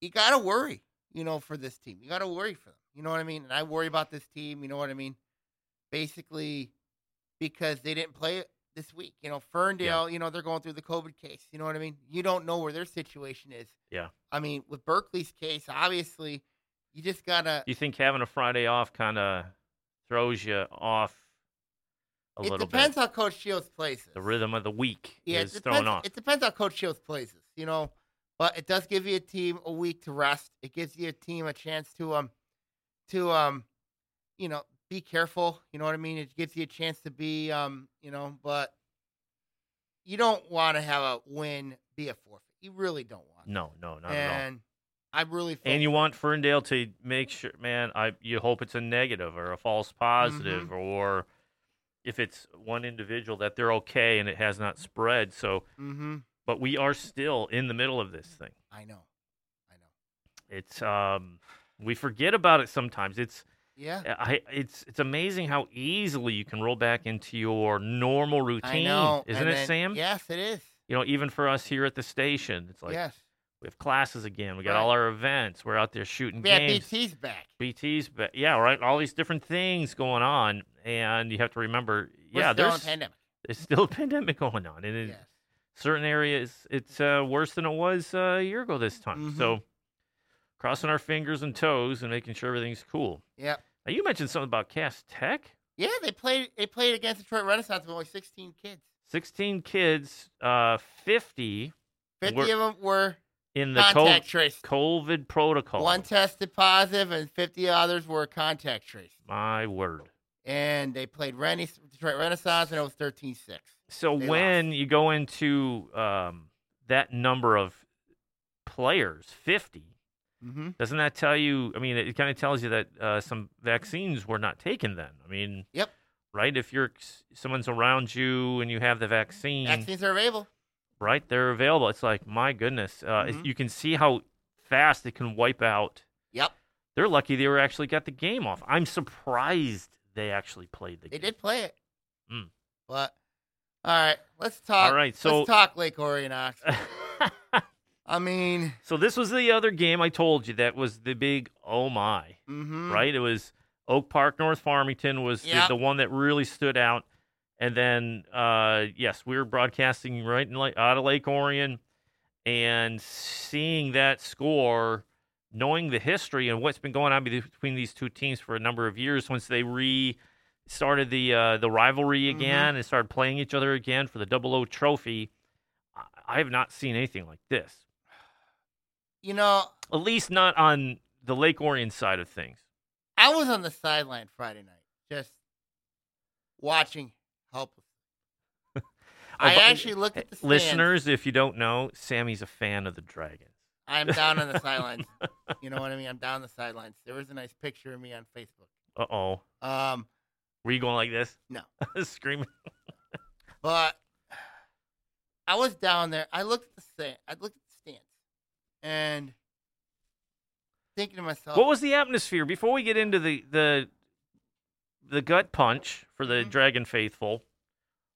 Speaker 2: you gotta worry, you know, for this team. You gotta worry for them. You know what I mean? And I worry about this team. You know what I mean? Basically, because they didn't play it this week. You know, Ferndale. You know, they're going through the COVID case. You know what I mean? You don't know where their situation is.
Speaker 1: Yeah.
Speaker 2: I mean, with Berkeley's case, obviously, you just gotta.
Speaker 1: You think having a Friday off kind of throws you off a
Speaker 2: it
Speaker 1: little bit?
Speaker 2: It depends how Coach Shields plays.
Speaker 1: The rhythm of the week
Speaker 2: yeah,
Speaker 1: is
Speaker 2: it
Speaker 1: thrown
Speaker 2: depends,
Speaker 1: off.
Speaker 2: It depends how Coach Shields plays you know. But it does give you a team a week to rest. It gives you a team a chance to um to um you know be careful. You know what I mean? It gives you a chance to be um you know, but you don't want to have a win be a forfeit. You really don't want.
Speaker 1: no, no, not
Speaker 2: that.
Speaker 1: at all.
Speaker 2: and I really feel
Speaker 1: And you want Ferndale to make sure, man. I you hope it's a negative or a false positive,
Speaker 2: Mm-hmm.
Speaker 1: or if it's one individual that they're okay and it has not spread. So,
Speaker 2: hmm
Speaker 1: but we are still in the middle of this thing.
Speaker 2: I know. I know.
Speaker 1: It's um, we forget about it sometimes. It's
Speaker 2: Yeah.
Speaker 1: I it's it's amazing how easily you can roll back into your normal routine,
Speaker 2: I know.
Speaker 1: isn't
Speaker 2: and
Speaker 1: it,
Speaker 2: then-
Speaker 1: Sam?
Speaker 2: Yes, it is.
Speaker 1: You know, even for us here at the station, it's like
Speaker 2: yes.
Speaker 1: we have classes again. We got
Speaker 2: Right.
Speaker 1: all our events. We're out there shooting
Speaker 2: Yeah,
Speaker 1: games.
Speaker 2: BT's back.
Speaker 1: BT's, but yeah, right. All these different things going on, and you have to remember,
Speaker 2: We're
Speaker 1: yeah, there's
Speaker 2: pandemic.
Speaker 1: there's still a pandemic going on, and in
Speaker 2: Yes.
Speaker 1: certain areas it's uh, worse than it was uh, a year ago this time.
Speaker 2: Mhm.
Speaker 1: So, crossing our fingers and toes and making sure everything's cool.
Speaker 2: Yep.
Speaker 1: Now, you mentioned something about Cass Tech.
Speaker 2: Yeah, they played. They played against Detroit Renaissance with only 16 kids.
Speaker 1: 16 kids, uh, 50
Speaker 2: 50
Speaker 1: Were-
Speaker 2: of them were
Speaker 1: in the
Speaker 2: contact
Speaker 1: co-
Speaker 2: traced.
Speaker 1: COVID protocol.
Speaker 2: One tested positive, and 50 others were contact traced.
Speaker 1: My word.
Speaker 2: And they played Rennie, Detroit Renaissance, and it was 13-6.
Speaker 1: So
Speaker 2: They
Speaker 1: when you go into um, that number of players, 50,
Speaker 2: Mm-hmm.
Speaker 1: doesn't that tell you? I mean, it kind of tells you that uh, some vaccines were not taken then. I mean,
Speaker 2: Yep.
Speaker 1: right? If you're someone's around you and you have the vaccine,
Speaker 2: Vaccines are available.
Speaker 1: right? They're available. It's like, my goodness. Uh,
Speaker 2: Mhm.
Speaker 1: You can see how fast it can wipe out.
Speaker 2: Yep.
Speaker 1: They're lucky they were actually got the game off. I'm surprised they actually played the game.
Speaker 2: They
Speaker 1: game.
Speaker 2: did play it.
Speaker 1: Mm.
Speaker 2: But, all right, let's talk.
Speaker 1: All right, so-
Speaker 2: let's talk Lake Orion Oxford. I mean,
Speaker 1: so this was the other game I told you that was the big oh my,
Speaker 2: mm-hmm.
Speaker 1: right? It was Oak Park North Farmington was the-
Speaker 2: Yep.
Speaker 1: the, one that really stood out. And then uh, yes, we were broadcasting right in, like, out of Lake Orion and seeing that score, knowing the history and what's been going on between these two teams for a number of years once they re started the uh, the rivalry
Speaker 2: Mhm.
Speaker 1: again and started playing each other again for the Double O Trophy. I have not seen anything like this.
Speaker 2: You know,
Speaker 1: At least not on the Lake Orion side of things.
Speaker 2: I was on the sideline Friday night, just watching helpless. I actually looked at the stands.
Speaker 1: Listeners, if you don't know, Sammy's a fan of the Dragons.
Speaker 2: I'm down on the sidelines. You know what I mean? I'm down on the sidelines. There was a nice picture of me on Facebook.
Speaker 1: Uh oh.
Speaker 2: Um,
Speaker 1: Were you going like this?
Speaker 2: No.
Speaker 1: Screaming.
Speaker 2: but I was down there. I looked at the stand. I looked at and thinking to myself,
Speaker 1: What was the atmosphere before we get into the the the gut punch for the
Speaker 2: Mhm.
Speaker 1: Dragon faithful?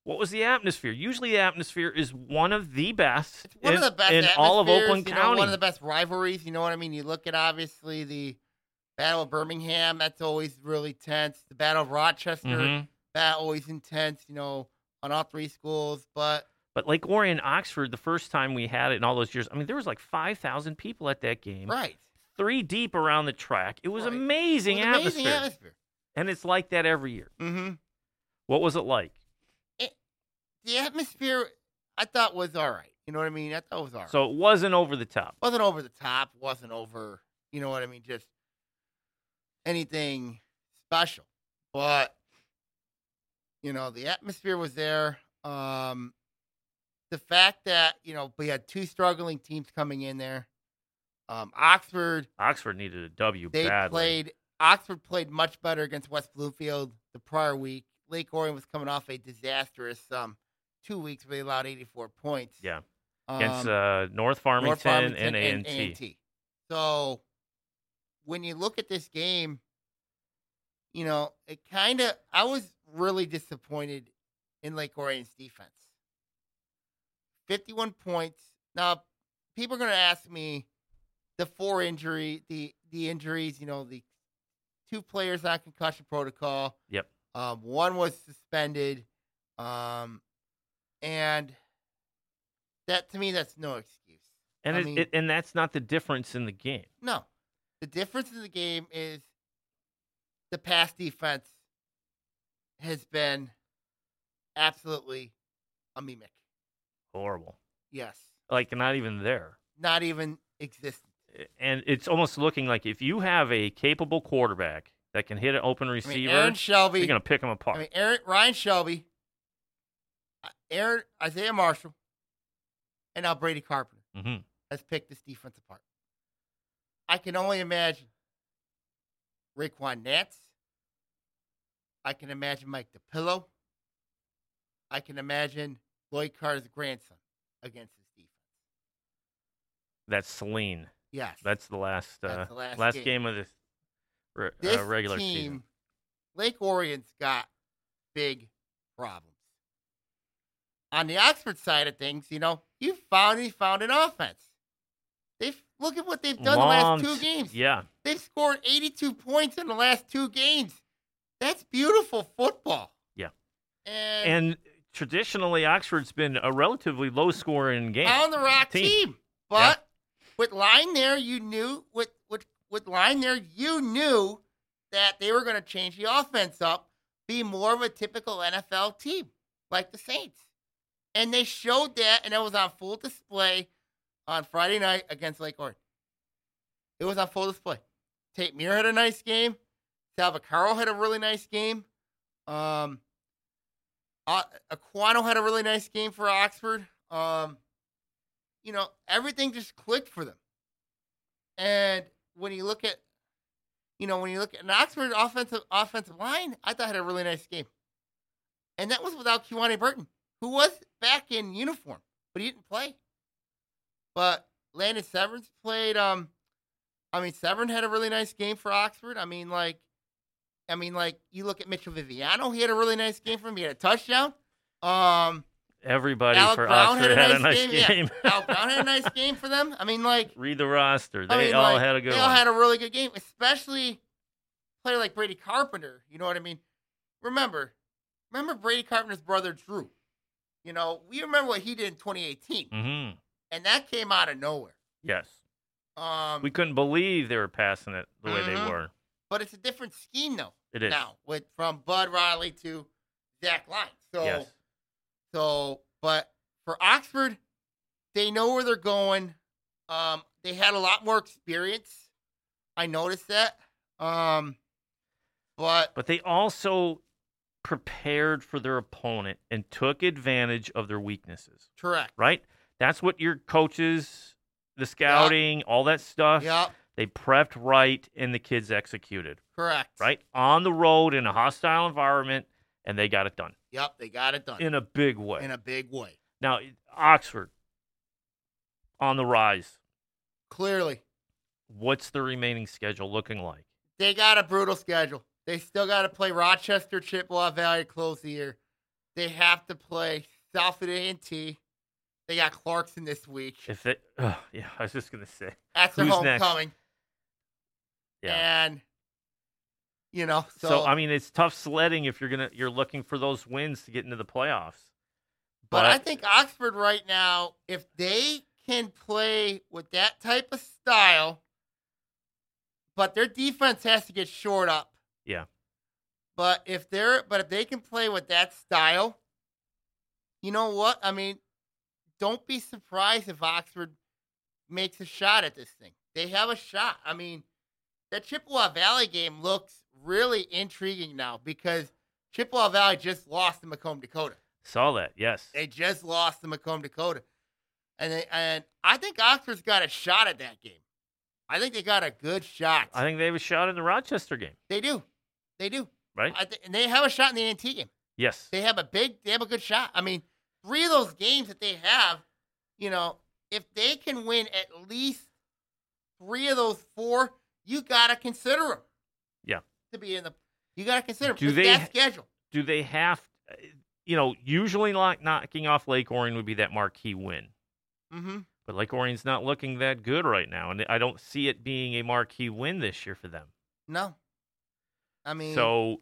Speaker 1: What was the atmosphere? Usually, the atmosphere is one of the best
Speaker 2: It's one
Speaker 1: in,
Speaker 2: of the best
Speaker 1: in all of Oakland
Speaker 2: you know,
Speaker 1: County.
Speaker 2: one of the best rivalries. You know what I mean? You look at obviously the Battle of Birmingham. That's always really tense. The Battle of Rochester.
Speaker 1: Mhm.
Speaker 2: That always intense. You know, on all three schools. But
Speaker 1: But Lake Orion, Oxford, the first time we had it in all those years, I mean, there was like five thousand people at that game,
Speaker 2: right,
Speaker 1: three deep around the track. It was
Speaker 2: Right.
Speaker 1: amazing
Speaker 2: It was
Speaker 1: atmosphere,
Speaker 2: amazing atmosphere.
Speaker 1: and it's like that every year.
Speaker 2: Mm-hmm.
Speaker 1: What was it like?
Speaker 2: The atmosphere I thought was all right. You know what I mean? I thought it was all right.
Speaker 1: So it wasn't over the top.
Speaker 2: wasn't over the top. Wasn't over. You know what I mean? Just anything special. But you know, the atmosphere was there. Um, the fact that you know we had two struggling teams coming in there. Um, Oxford
Speaker 1: Oxford needed a W
Speaker 2: they
Speaker 1: badly.
Speaker 2: played. Oxford played much better against West Bloomfield the prior week. Lake Orion was coming off a disastrous um, two weeks where they allowed 84 points.
Speaker 1: yeah, against
Speaker 2: Um,
Speaker 1: uh, North Farmington,
Speaker 2: North Farmington
Speaker 1: and A&T.
Speaker 2: A&T. So when you look at this game, you know, it kind of I was really disappointed in Lake Orion's defense. 51 points. Now, people are going to ask me the four injury, the the injuries, you know, the two players on concussion protocol.
Speaker 1: Yep.
Speaker 2: Um, one was suspended. Um, and that to me that's no excuse.
Speaker 1: And it,
Speaker 2: mean-
Speaker 1: it, and that's not the difference in the game.
Speaker 2: No. The difference in the game is the pass defense has been absolutely a mimic.
Speaker 1: Horrible.
Speaker 2: Yes.
Speaker 1: Like not even there.
Speaker 2: Not even existent.
Speaker 1: And it's almost looking like if you have a capable quarterback that can hit an open
Speaker 2: I
Speaker 1: receiver,
Speaker 2: mean, Aaron Shelby.
Speaker 1: you're going to pick them apart.
Speaker 2: I mean, Aaron, Ryan Shelby, uh, Aaron Isaiah Marshall, and now Brady Carpenter
Speaker 1: hmm
Speaker 2: has picked this defense apart. I can only imagine Raquan Nance. I can imagine Mike DePillo. I can imagine Lloyd Carter's grandson against this defense.
Speaker 1: That's Celine.
Speaker 2: Yes.
Speaker 1: That's the last uh,
Speaker 2: the last
Speaker 1: game.
Speaker 2: game.
Speaker 1: of this re-
Speaker 2: this
Speaker 1: uh, regular
Speaker 2: team,
Speaker 1: season.
Speaker 2: Lake Orion's got big problems. On the Oxford side of things, you know, you finally found an offense. They've look at what they've done the last two games.
Speaker 1: Yeah.
Speaker 2: They've scored 82 points in the last two games. That's beautiful football.
Speaker 1: Yeah.
Speaker 2: And,
Speaker 1: And traditionally, Oxford's been a relatively low scoring game.
Speaker 2: on the rock
Speaker 1: Team.
Speaker 2: team. But with Lyne there, you knew with with with Lyne there, you knew that they were going to change the offense up, be more of a typical NFL team like the Saints, and they showed that, and it was on full display on Friday night against Lake Orion. It was on full display. Tate Muir had a nice game. Salvacaro had a really nice game. Um, uh, Aquano had a really nice game for Oxford. Um, you know, everything just clicked for them. And when you look at, you know, when you look at an Oxford offensive offensive line, I thought had a really nice game. And that was without Kiwane Burton, who was back in uniform, but he didn't play. But Landon Severance played. Um, I mean, Severn had a really nice game for Oxford. I mean, like, I mean, like you look at Mitchell Viviano, he had a really nice game for him. He had a touchdown. Um,
Speaker 1: Everybody
Speaker 2: Alec
Speaker 1: for
Speaker 2: Brown
Speaker 1: Oxford
Speaker 2: had
Speaker 1: had
Speaker 2: a nice,
Speaker 1: a nice
Speaker 2: game.
Speaker 1: game.
Speaker 2: Yeah. Alec Brown had a nice game for them. I mean, like
Speaker 1: Read the roster. They
Speaker 2: I mean,
Speaker 1: all
Speaker 2: like,
Speaker 1: had a good
Speaker 2: They
Speaker 1: one.
Speaker 2: all had a really good game, especially player like Brady Carpenter. You know what I mean? Remember, remember Brady Carpenter's brother Drew. You know, we remember what he did in 2018,
Speaker 1: hmm
Speaker 2: and that came out of nowhere.
Speaker 1: Yes.
Speaker 2: Um,
Speaker 1: We couldn't believe they were passing it the way
Speaker 2: Mhm.
Speaker 1: they were.
Speaker 2: but it's a different scheme though.
Speaker 1: It is.
Speaker 2: now with from Bud Riley to Zach Lyne. So,
Speaker 1: Yes.
Speaker 2: so, but for Oxford, they know where they're going. Um, they had a lot more experience. I noticed that. Um, but
Speaker 1: But they also prepared for their opponent and took advantage of their weaknesses,
Speaker 2: correct.
Speaker 1: right? That's what your coaches, the scouting, all that stuff,
Speaker 2: Yep,
Speaker 1: they prepped right and the kids executed,
Speaker 2: correct.
Speaker 1: right? On the road in a hostile environment, and they got it done
Speaker 2: Yep, they got it done
Speaker 1: in a big way.
Speaker 2: in a big way.
Speaker 1: now, Oxford on the rise.
Speaker 2: Clearly,
Speaker 1: What's the remaining schedule looking like?
Speaker 2: they got a brutal schedule. They still got to play Rochester, Chippewa Valley to close the year. They have to play South A and T. They got Clarkston this week.
Speaker 1: If it, oh, yeah, I was just gonna say,
Speaker 2: That's
Speaker 1: Who's next?
Speaker 2: homecoming.
Speaker 1: Yeah.
Speaker 2: And you know, so,
Speaker 1: So, I mean, it's tough sledding if you're gonna you're looking for those wins to get into the playoffs.
Speaker 2: but I think Oxford right now, if they can play with that type of style, but their defense has to get short up.
Speaker 1: Yeah.
Speaker 2: But if they're but if they can play with that style, you know what? I mean, don't be surprised if Oxford makes a shot at this thing. They have a shot. I mean, that Chippewa Valley game looks really intriguing now because Chippewa Valley just lost to Macomb, Dakota.
Speaker 1: saw that. Yes,
Speaker 2: They just lost to Macomb, Dakota, and they, and I think Oxford's got a shot at that game. I think they got a good shot.
Speaker 1: I think they have a shot in the Rochester game,
Speaker 2: they do, they do.
Speaker 1: right?
Speaker 2: I th- and they have a shot in the NT game.
Speaker 1: yes,
Speaker 2: They have a big, they have a good shot. I mean, three of those games that they have, you know, if they can win at least three of those four, you gotta consider them.
Speaker 1: Yeah.
Speaker 2: To be in the, you gotta consider
Speaker 1: Do they-
Speaker 2: that schedule?
Speaker 1: Do they have? You know, usually like knocking off Lake Orion would be that marquee win,
Speaker 2: Mm-hmm.
Speaker 1: but Lake Orion's not looking that good right now, and I don't see it being a marquee win this year for them.
Speaker 2: No. I mean,
Speaker 1: So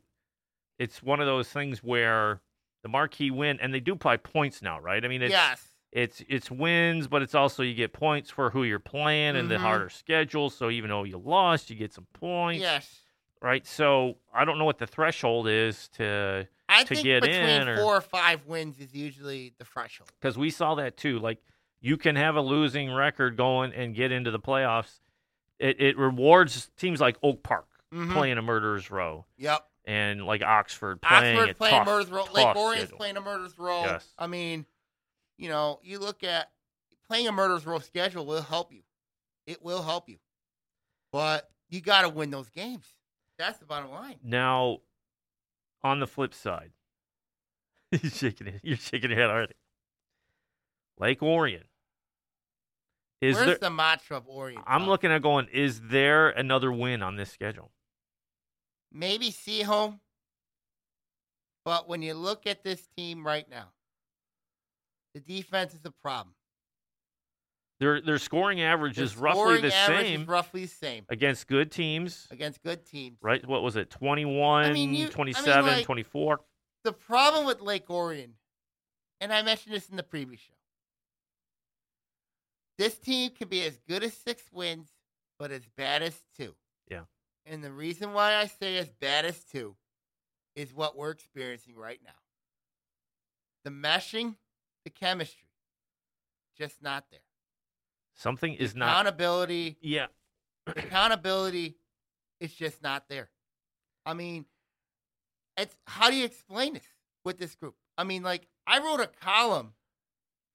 Speaker 1: it's one of those things where the marquee win, and they do by points now, right? I mean, it's
Speaker 2: yes.
Speaker 1: It's it's wins, but it's also you get points for who you're playing and the
Speaker 2: Mhm.
Speaker 1: harder schedule. So even though you lost, you get some points,
Speaker 2: Yes.
Speaker 1: right? So I don't know what the threshold is to
Speaker 2: I
Speaker 1: to get in or-
Speaker 2: four or five wins is usually the threshold.
Speaker 1: because we saw that too. Like you can have a losing record going and get into the playoffs. It it rewards teams like Oak Park
Speaker 2: Mhm.
Speaker 1: playing a murderer's row
Speaker 2: Yep.
Speaker 1: and like Oxford playing
Speaker 2: Oxford
Speaker 1: a
Speaker 2: playing
Speaker 1: tough,
Speaker 2: murder's row. Lake Orion's playing a murder's row.
Speaker 1: Yes.
Speaker 2: I mean, you know, you look at playing a murder's row schedule will help you. It will help you, but you got to win those games. That's the bottom line.
Speaker 1: Now, on the flip side, you're shaking it. You're shaking your head already. Lake Orion. Is
Speaker 2: Where's
Speaker 1: there?
Speaker 2: the mantra of Orion?
Speaker 1: I'm
Speaker 2: Tom?
Speaker 1: looking at going. Is there another win on this schedule?
Speaker 2: maybe Seaholm. But when you look at this team right now, the defense is a problem.
Speaker 1: Their their scoring average
Speaker 2: Their
Speaker 1: is roughly
Speaker 2: scoring
Speaker 1: the
Speaker 2: average
Speaker 1: same
Speaker 2: Is roughly the same
Speaker 1: against good teams,
Speaker 2: against good teams.
Speaker 1: right? What was it? 21,
Speaker 2: mean, you- I mean,
Speaker 1: 27,
Speaker 2: like-
Speaker 1: 24.
Speaker 2: The problem with Lake Orion, and I mentioned this in the previous show, this team could be as good as six wins, but as bad as two.
Speaker 1: Yeah.
Speaker 2: And the reason why I say as bad as two is what we're experiencing right now. The meshing, the chemistry, just not there.
Speaker 1: Something is not.
Speaker 2: Accountability,
Speaker 1: Yeah.
Speaker 2: accountability is just not there. I mean, it's how do you explain this with this group? I mean, like I wrote a column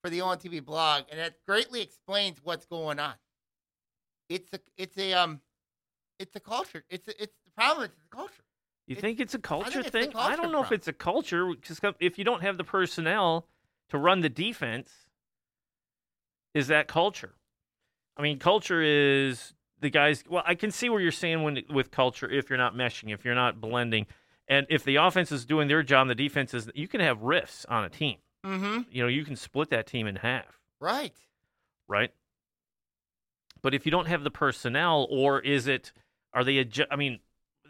Speaker 2: for the ONTV blog, and it greatly explains what's going on. It's a, it's a, um, it's a culture. It's a, it's the problem. It's the culture.
Speaker 1: You
Speaker 2: It-
Speaker 1: think it's a culture
Speaker 2: it's a
Speaker 1: thing? I
Speaker 2: culture
Speaker 1: don't know if it's a culture because if you don't have the personnel to run the defense, is that culture? I mean, culture is the guys. Well, I can see where you're saying when with culture if you're not meshing, if you're not blending, and if the offense is doing their job, the defense is. You can have rifts on a team.
Speaker 2: Mm-hmm.
Speaker 1: You know, you can split that team in half,
Speaker 2: Right.
Speaker 1: right? But if you don't have the personnel, or is it? Are they? Adju- I mean,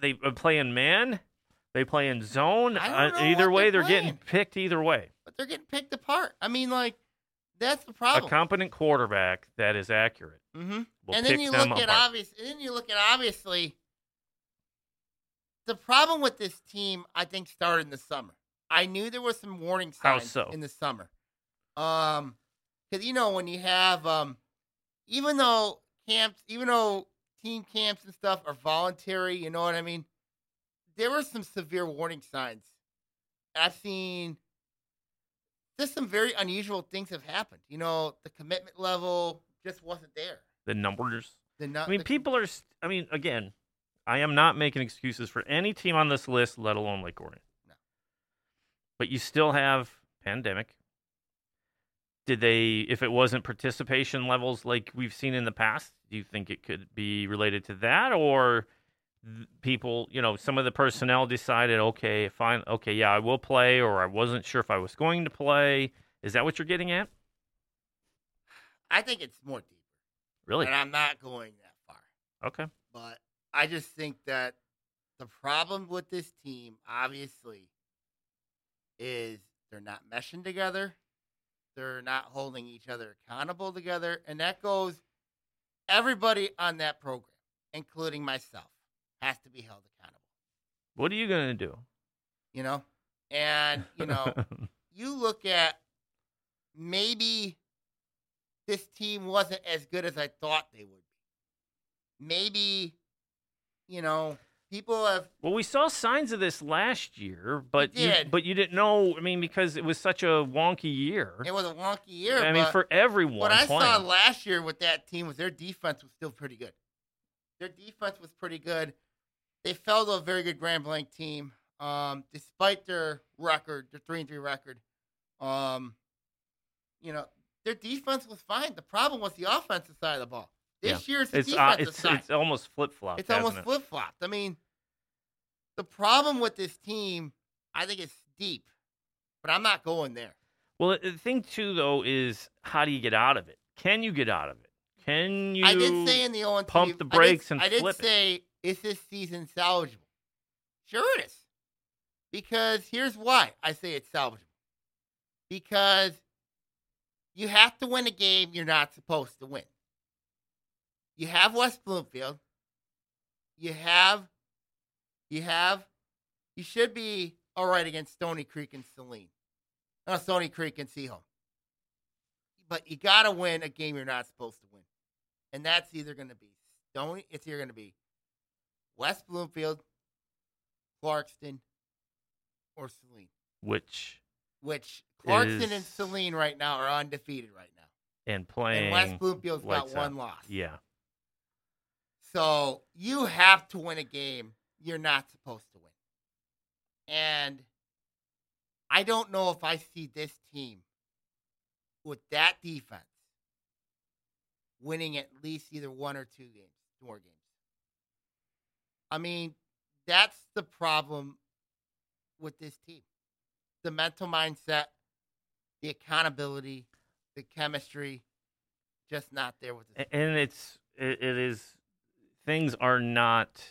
Speaker 1: they uh, play in man. They play in zone. Uh, either way,
Speaker 2: they're
Speaker 1: they're getting picked either way.
Speaker 2: But they're getting picked apart. I mean, like that's the problem.
Speaker 1: A competent quarterback that is accurate
Speaker 2: mm-hmm. and then you look at obvious, and then you look at obviously. The problem with this team, I think, started in the summer. I knew there was some warning signs
Speaker 1: so?
Speaker 2: in the summer, um, because you know when you have, um, even though camps, even though team camps and stuff are voluntary, you know what I mean. There were some severe warning signs. I've seen just some very unusual things have happened. You know, the commitment level just wasn't there.
Speaker 1: the numbers.
Speaker 2: The nu-
Speaker 1: I mean,
Speaker 2: the-
Speaker 1: people are. st- I mean, again, I am not making excuses for any team on this list, let alone Lake Orion.
Speaker 2: No.
Speaker 1: But you still have pandemic. Did they? If it wasn't participation levels like we've seen in the past, do you think it could be related to that, or people? You know, some of the personnel decided, okay, fine, okay, yeah, I will play, or I wasn't sure if I was going to play. Is that what you're getting at?
Speaker 2: I think it's more deeper,
Speaker 1: Really?
Speaker 2: and I'm not going that far.
Speaker 1: Okay.
Speaker 2: But I just think that the problem with this team, obviously, is they're not meshing together. They're not holding each other accountable together, and that goes everybody on that program, including myself, has to be held accountable.
Speaker 1: What are you gonna do?
Speaker 2: You know, and you know. you look at maybe this team wasn't as good as I thought they would be. Maybe, you know, people have
Speaker 1: Well, we saw signs of this last year, but you, but you didn't know. I mean, because it was such a wonky year.
Speaker 2: it was a wonky year.
Speaker 1: I mean, for everyone
Speaker 2: what I
Speaker 1: playing.
Speaker 2: saw last year with that team was their defense was still pretty good. Their defense was pretty good. They fell to a very good Grand Blanc team, um, despite their record, their three and three record. Um, you know, their defense was fine. The problem was the offensive side of the ball. This year's the
Speaker 1: it's uh, it's
Speaker 2: side.
Speaker 1: it's almost flip flop.
Speaker 2: It's almost flip flopped. I mean, the problem with this team, I think it's deep, but I'm not going there.
Speaker 1: Well, the thing too, though, is how do you get out of it? Can you get out of it? Can you?
Speaker 2: I did say in the
Speaker 1: pump the
Speaker 2: I did-
Speaker 1: brakes and
Speaker 2: I did,
Speaker 1: flip it?
Speaker 2: Is this season salvageable? Sure it is. Because here's why I say it's salvageable. Because you have to win a game you're not supposed to win. You have West Bloomfield. You have, you have, you should be all right against Stoney Creek and Saline. No, Stoney Creek and Seaholm. But you got to win a game you're not supposed to win. And that's either to be Stoney, it's either to be West Bloomfield, Clarkston, or Saline.
Speaker 1: which
Speaker 2: Which Clarkston and
Speaker 1: Is-
Speaker 2: Saline right now are undefeated right now.
Speaker 1: and playing
Speaker 2: And West Bloomfield's got one
Speaker 1: out.
Speaker 2: loss.
Speaker 1: Yeah,
Speaker 2: So you have to win a game you're not supposed to win. And I don't know if I see this team with that defense winning at least either one or two games, two more games. I mean, that's the problem with this team. The mental mindset, the accountability, the chemistry, just not there with
Speaker 1: And it's it, it is things are not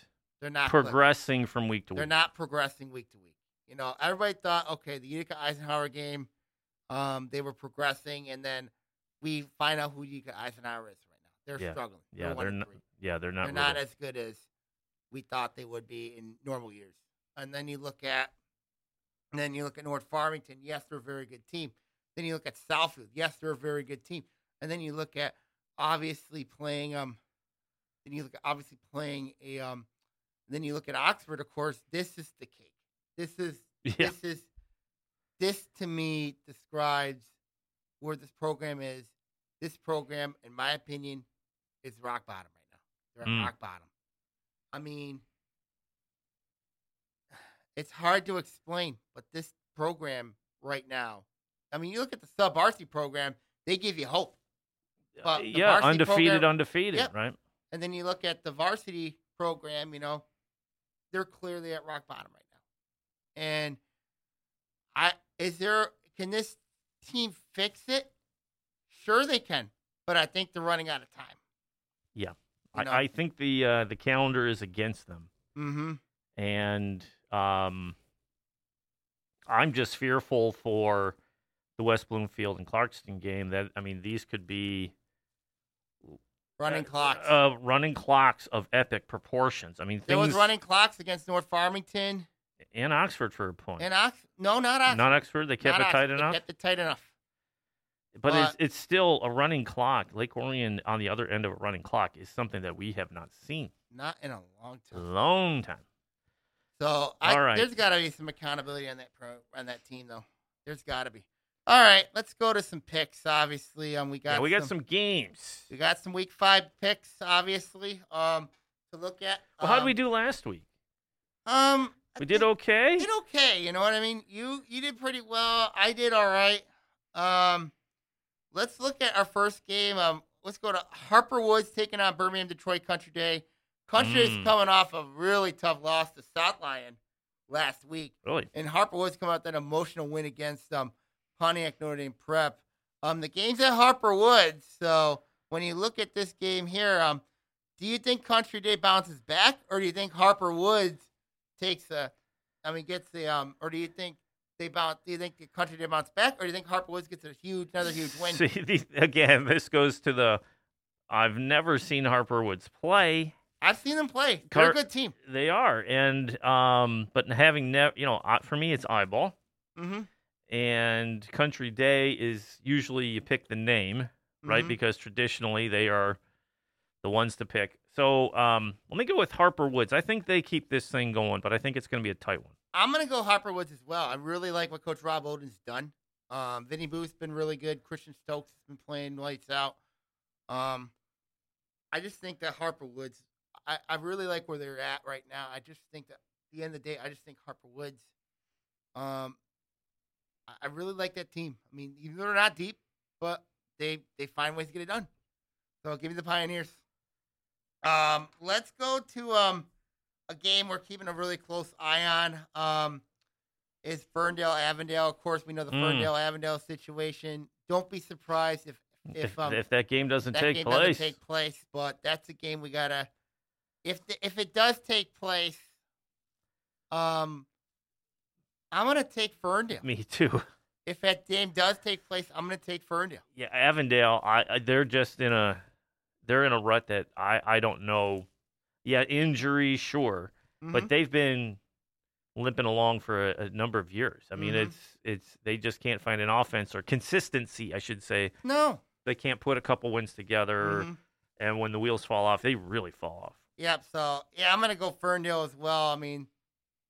Speaker 2: They're not clicking.
Speaker 1: progressing from week to week.
Speaker 2: They're not progressing week to week. You know, everybody thought, okay, the Utica Eisenhower game, um, they were progressing, and then we find out who Utica Eisenhower is right now. They're
Speaker 1: Yeah.
Speaker 2: struggling.
Speaker 1: yeah,
Speaker 2: one
Speaker 1: they're not. Yeah, they're not.
Speaker 2: They're not as good as we thought they would be in normal years. And then you look at, and then you look at North Farmington. Yes, they're a very good team. Then you look at Southfield. Yes, they're a very good team. And then you look at obviously playing um. Then you look at obviously playing a um. Then you look at Oxford. Of course, this is the cake. This is
Speaker 1: yeah,
Speaker 2: this is this to me describes where this program is. This program, in my opinion, is rock bottom right now. They're at
Speaker 1: Mm.
Speaker 2: rock bottom. I mean, it's hard to explain, but this program right now. I mean, you look at the sub varsity program; they give you hope. but
Speaker 1: yeah, undefeated,
Speaker 2: program-
Speaker 1: undefeated,
Speaker 2: Yep.
Speaker 1: right?
Speaker 2: And then you look at the varsity program, you know, they're clearly at rock bottom right now. And I is there can this team fix it? Sure they can, but I think they're running out of time.
Speaker 1: Yeah.
Speaker 2: You know?
Speaker 1: I, I think the uh, the calendar is against them,
Speaker 2: Mm-hmm.
Speaker 1: and um, I'm just fearful for the West Bloomfield and Clarkston game. That I mean, these could be
Speaker 2: Running
Speaker 1: uh,
Speaker 2: clocks.
Speaker 1: uh, running clocks of epic proportions. I mean,
Speaker 2: there was running clocks against North Farmington
Speaker 1: and Oxford for a point.
Speaker 2: and Ox. No, not Oxford.
Speaker 1: Not Oxford. They kept
Speaker 2: Not
Speaker 1: it tight
Speaker 2: Oxford.
Speaker 1: enough.
Speaker 2: They kept it tight enough.
Speaker 1: But it's,
Speaker 2: But-
Speaker 1: it's still a running clock. Lake Orion on the other end of a running clock is something that we have not seen
Speaker 2: Not in a long time.
Speaker 1: long time.
Speaker 2: So I,
Speaker 1: All right.
Speaker 2: there's got to be some accountability on that pro on that team, though. There's got to be. All right, let's go to some picks. Obviously, um, we got
Speaker 1: Yeah, we got some games.
Speaker 2: we got some week five picks. Obviously, um, to look at.
Speaker 1: Well, how did
Speaker 2: Um,
Speaker 1: we do last week?
Speaker 2: Um,
Speaker 1: We did
Speaker 2: think
Speaker 1: okay.
Speaker 2: Did okay. You know what I mean? You you did pretty well. I did all right. Um, let's look at our first game. Um, let's go to Harper Woods taking on Birmingham Detroit Country Day. Country is
Speaker 1: Mm.
Speaker 2: coming off a really tough loss to South Lyon last week.
Speaker 1: Really?
Speaker 2: and Harper Woods come out that emotional win against um, Pontiac Notre Dame Prep. Um, the game's at Harper Woods, so when you look at this game here, um, do you think Country Day bounces back, or do you think Harper Woods takes a, I mean, gets the um, or do you think they bounce? Do you think the Country Day bounce back, or do you think Harper Woods gets a huge, another huge win?
Speaker 1: See, again, this goes to the. I've never seen Harper Woods play.
Speaker 2: I've seen them play. They're
Speaker 1: Car-
Speaker 2: a good team.
Speaker 1: They are, and um, but having never, you know, for me, it's eyeball,
Speaker 2: Mm-hmm.
Speaker 1: and Country Day is usually you pick the name, right?
Speaker 2: Mhm.
Speaker 1: Because traditionally they are the ones to pick. So um, let me go with Harper Woods. I think they keep this thing going, but I think it's going to be a tight one.
Speaker 2: I'm gonna go Harper Woods as well. I really like what Coach Rob Oden's done. Um, Vinny Booth's been really good. Christian Stokes has been playing lights out. Um, I just think that Harper Woods. I, I really like where they're at right now. I just think that at the end of the day, I just think Harper Woods. Um, I, I really like that team. I mean, even though they're not deep, but they they find ways to get it done. So give me the Pioneers. Um, let's go to um a game we're keeping a really close eye on. Um, is Ferndale Avondale. Of course, we know the
Speaker 1: Mm.
Speaker 2: Ferndale Avondale situation. Don't be surprised if if
Speaker 1: If,
Speaker 2: um,
Speaker 1: if that game doesn't
Speaker 2: that
Speaker 1: take
Speaker 2: game
Speaker 1: place,
Speaker 2: doesn't take place. But that's a game we gotta. If the, if it does take place, um, I'm gonna take Ferndale.
Speaker 1: me too.
Speaker 2: If that game does take place, I'm gonna take Ferndale.
Speaker 1: Yeah, Avondale. I, I they're just in a they're in a rut that I I don't know. Yeah, injury, sure,
Speaker 2: Mhm.
Speaker 1: but they've been limping along for a, a number of years. I mean,
Speaker 2: Mhm.
Speaker 1: it's it's they just can't find an offense or consistency. I should say
Speaker 2: no.
Speaker 1: they can't put a couple wins together,
Speaker 2: Mhm.
Speaker 1: and when the wheels fall off, they really fall off.
Speaker 2: Yep. So yeah, I'm gonna go Ferndale as well. I mean,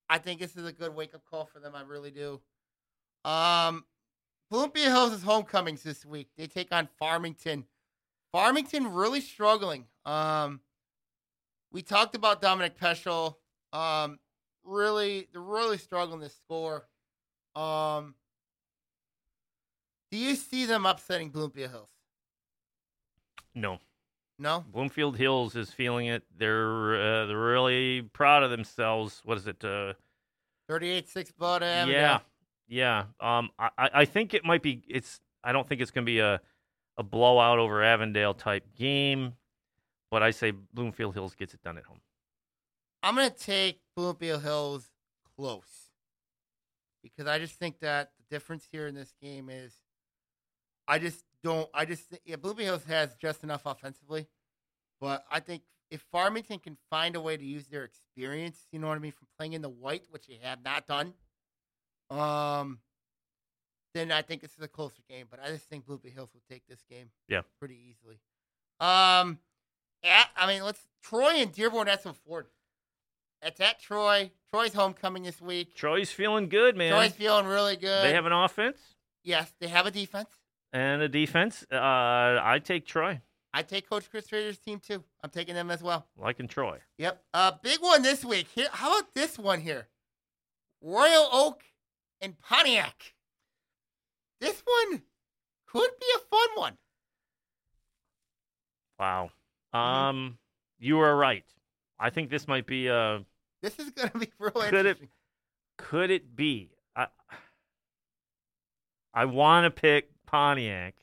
Speaker 2: I think this is a good wake up call for them. I really do. Um, Olympia Hills' is homecomings this week. They take on Farmington. Farmington really struggling. Um, we talked about Dominic Peschel. Um, really, they're really struggling to score. Um, do you see them upsetting Bloomfield Hills?
Speaker 1: No,
Speaker 2: No.
Speaker 1: Bloomfield Hills is feeling it. They're uh, they're really proud of themselves. What is it? Uh,
Speaker 2: 38-6 blowout at Avondale.
Speaker 1: yeah, yeah. Um, I I I think it might be. It's. I don't think it's going to be a a blowout over Avondale type game, but I say Bloomfield Hills gets it done at home.
Speaker 2: I'm gonna take Bloomfield Hills close because I just think that the difference here in this game is I just don't. I just think yeah, Bloomfield Hills has just enough offensively, but I think if Farmington can find a way to use their experience, you know what I mean, from playing in the white, which they have not done, um, then I think this is a closer game. But I just think Bloomfield Hills will take this game,
Speaker 1: Yeah.
Speaker 2: pretty easily. Um, at, I mean, let's Troy and Dearborn. That's a Ford. It's at Troy. Troy's homecoming this week.
Speaker 1: Troy's feeling good, man.
Speaker 2: Troy's feeling really good.
Speaker 1: they have an offense
Speaker 2: yes, they have a defense.
Speaker 1: and a defense. Uh, I take Troy.
Speaker 2: I take Coach Chris Trader's team too. I'm taking them as well.
Speaker 1: Liking Troy.
Speaker 2: Yep. Uh, big one this week. Here, how about this one here? Royal Oak and Pontiac. This one could be a fun one.
Speaker 1: Wow.
Speaker 2: Mm-hmm.
Speaker 1: Um, you are right. I think this might be a.
Speaker 2: This is going to be real
Speaker 1: Could it-
Speaker 2: interesting.
Speaker 1: Could it be? I I want to pick Pontiac,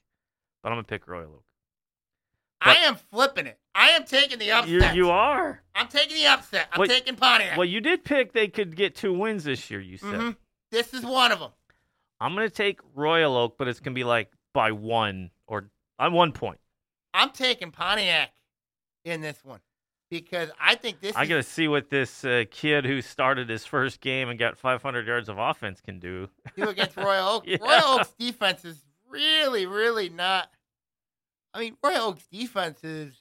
Speaker 1: but I'm gonna pick Royal Oak.
Speaker 2: I am flipping it. I am taking the
Speaker 1: You
Speaker 2: upset.
Speaker 1: you are.
Speaker 2: I'm taking the upset. I'm
Speaker 1: Well-
Speaker 2: taking Pontiac.
Speaker 1: Well, you did pick they could get two wins this year. You said
Speaker 2: Mhm. This is one of them.
Speaker 1: I'm gonna take Royal Oak, but it's gonna be like by one or on one point.
Speaker 2: I'm taking Pontiac in this one because I think this
Speaker 1: I
Speaker 2: is
Speaker 1: gotta see what this uh, kid who started his first game and got 500 yards of offense can do.
Speaker 2: do against Royal Oak.
Speaker 1: Yeah.
Speaker 2: Royal Oak's defense is really, really not. I mean, Royal Oak's defense is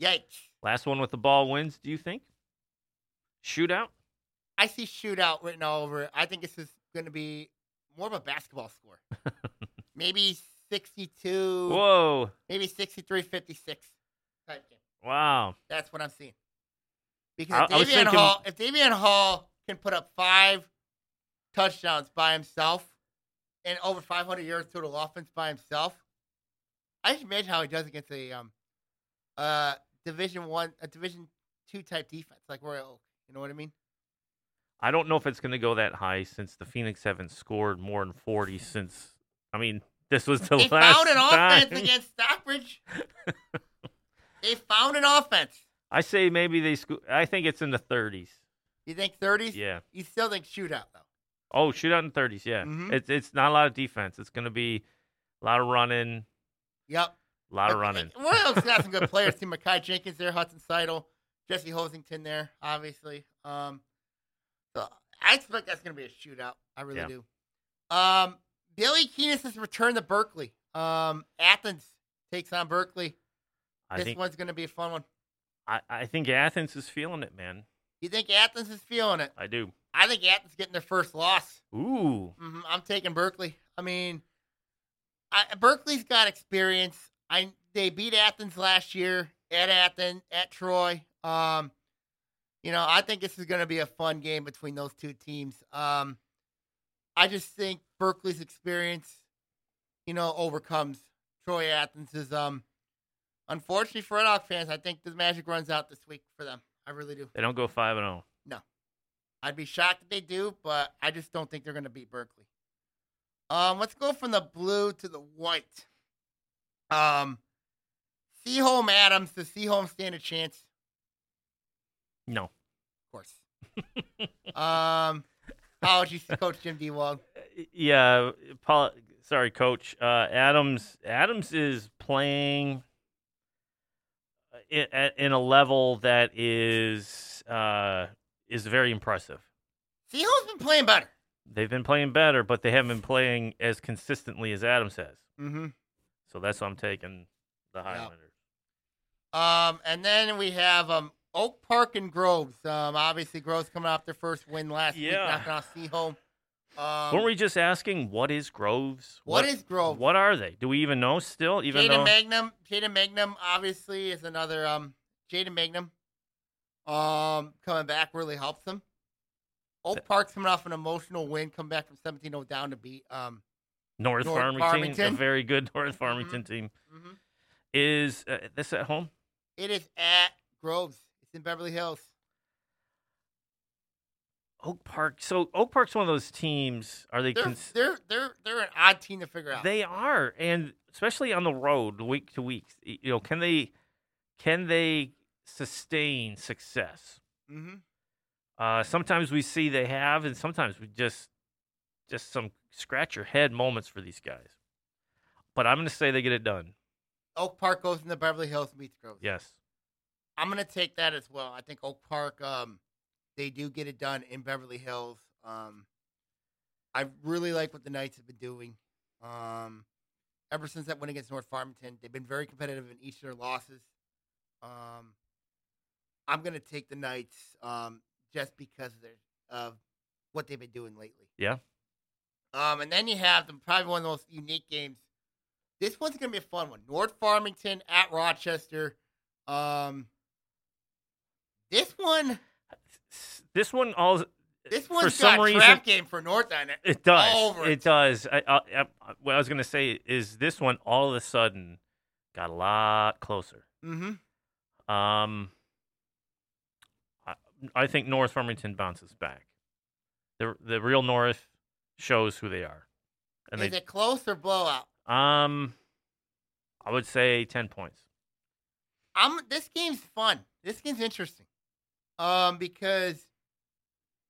Speaker 2: yikes.
Speaker 1: Last one with the ball wins. Do you think? Shootout.
Speaker 2: I see shootout written all over it. I think this is going to be more of a basketball score. maybe 62,
Speaker 1: Whoa!
Speaker 2: maybe 63 56 type game.
Speaker 1: Wow.
Speaker 2: That's what I'm seeing. Because
Speaker 1: I-
Speaker 2: if Davian
Speaker 1: thinking-
Speaker 2: Hall, if Davian Hall can put up five touchdowns by himself and over 500 yards total offense by himself, I just imagine how he does against a um, uh, Division One, a Division Two type defense like Royal Oak. You know what I mean?
Speaker 1: I don't know if it's going to go that high since the Phoenix haven't scored more than 40 since. I mean, this was the
Speaker 2: They
Speaker 1: last
Speaker 2: found an
Speaker 1: time.
Speaker 2: offense against Stockbridge. they found an offense.
Speaker 1: I say maybe they. Sco- I think it's in the 30s.
Speaker 2: You think 30s?
Speaker 1: Yeah.
Speaker 2: You still think shootout though?
Speaker 1: Oh, shootout in 30s. Yeah.
Speaker 2: Mhm.
Speaker 1: It's it's not a lot of defense. It's going to be a lot of running.
Speaker 2: Yep.
Speaker 1: A lot of running.
Speaker 2: Royal Oak's got some good players. See Makai Jenkins there, Hudson Seidel, Jesse Hosington there, obviously. Um, so I expect that's going to be a shootout. I really
Speaker 1: Yeah.
Speaker 2: do. Um, Billy Keenis has returned to Berkeley. Um, Athens takes on Berkeley.
Speaker 1: I
Speaker 2: this
Speaker 1: think
Speaker 2: one's going to be a fun one.
Speaker 1: I, I think Athens is feeling it, man.
Speaker 2: You think Athens is feeling it?
Speaker 1: I do.
Speaker 2: I think Athens getting their first loss.
Speaker 1: Ooh.
Speaker 2: hmm I'm taking Berkeley. I mean, I, Berkeley's got experience. I they beat Athens last year at Athens at Troy. Um, you know, I think this is going to be a fun game between those two teams. Um, I just think Berkeley's experience, you know, overcomes Troy Athens's. Um, unfortunately for Red Hawk fans, I think the magic runs out this week for them. I really do.
Speaker 1: They don't go 5 and oh. 0.
Speaker 2: I'd be shocked if they do, but I just don't think they're going to beat Berkeley. Um, let's go from the blue to the white. Um, Seaholm Adams. Does Seaholm stand a chance?
Speaker 1: No.
Speaker 2: Of course. um, you see Coach Jim D. Wog?
Speaker 1: Yeah, Paul, sorry, coach. Uh, Adams Adams is playing at in a level that is uh, is very impressive.
Speaker 2: Seaholm's been playing better.
Speaker 1: They've been playing better, but they haven't been playing as consistently as Adams has.
Speaker 2: Mm-hmm.
Speaker 1: So that's why I'm taking the Highlanders.
Speaker 2: Um, and then we have um Oak Park and Groves. Um, obviously Groves coming off their first win last week, knocking off Seaholm. Um,
Speaker 1: Weren't we just asking what is Groves?
Speaker 2: what is Groves?
Speaker 1: What are they? Do we even know still? Even
Speaker 2: Jaden
Speaker 1: though
Speaker 2: Magnum, Jaden Magnum obviously is another um Jaden Magnum. Um coming back really helps them. Oak Park's coming off an emotional win, come back from 17-0 down to beat um
Speaker 1: North,
Speaker 2: North
Speaker 1: Farmington, a very good North Farmington team,
Speaker 2: mhm.
Speaker 1: is uh, this at home?
Speaker 2: It is at Groves. It's in Beverly Hills.
Speaker 1: Oak Park. So Oak Park's one of those teams. Are they?
Speaker 2: They're
Speaker 1: cons-
Speaker 2: they're they're they're an odd team to figure out.
Speaker 1: They are, and especially on the road, week to week. You know, can they can they sustain success?
Speaker 2: mm-hmm.
Speaker 1: Uh, sometimes we see they have, and sometimes we just just some scratch your head moments for these guys. But I'm going to say they get it done.
Speaker 2: Oak Park goes into Beverly Hills meets Groves.
Speaker 1: Yes.
Speaker 2: I'm gonna take that as well. I think Oak Park, um, they do get it done in Beverly Hills. Um, I really like what the Knights have been doing. Um, ever since that win against North Farmington, they've been very competitive in each of their losses. Um, I'm gonna take the Knights um, just because of, their, of what they've been doing lately.
Speaker 1: Yeah.
Speaker 2: Um, and then you have the probably one of the most unique games. This one's gonna be a fun one. North Farmington at Rochester. Um, this one,
Speaker 1: This one all
Speaker 2: this one's
Speaker 1: some
Speaker 2: got
Speaker 1: reason-
Speaker 2: trap game for North on it.
Speaker 1: it does. It.
Speaker 2: it.
Speaker 1: does. I, I, I, what I was going to say is this one all of a sudden got a lot closer.
Speaker 2: Mm-hmm.
Speaker 1: Um, I, I think North Farmington bounces back. The the real North shows who they are, and
Speaker 2: Is
Speaker 1: they
Speaker 2: it close or blowout?
Speaker 1: um, I would say ten points.
Speaker 2: I'm. This game's fun. This game's interesting. Um, because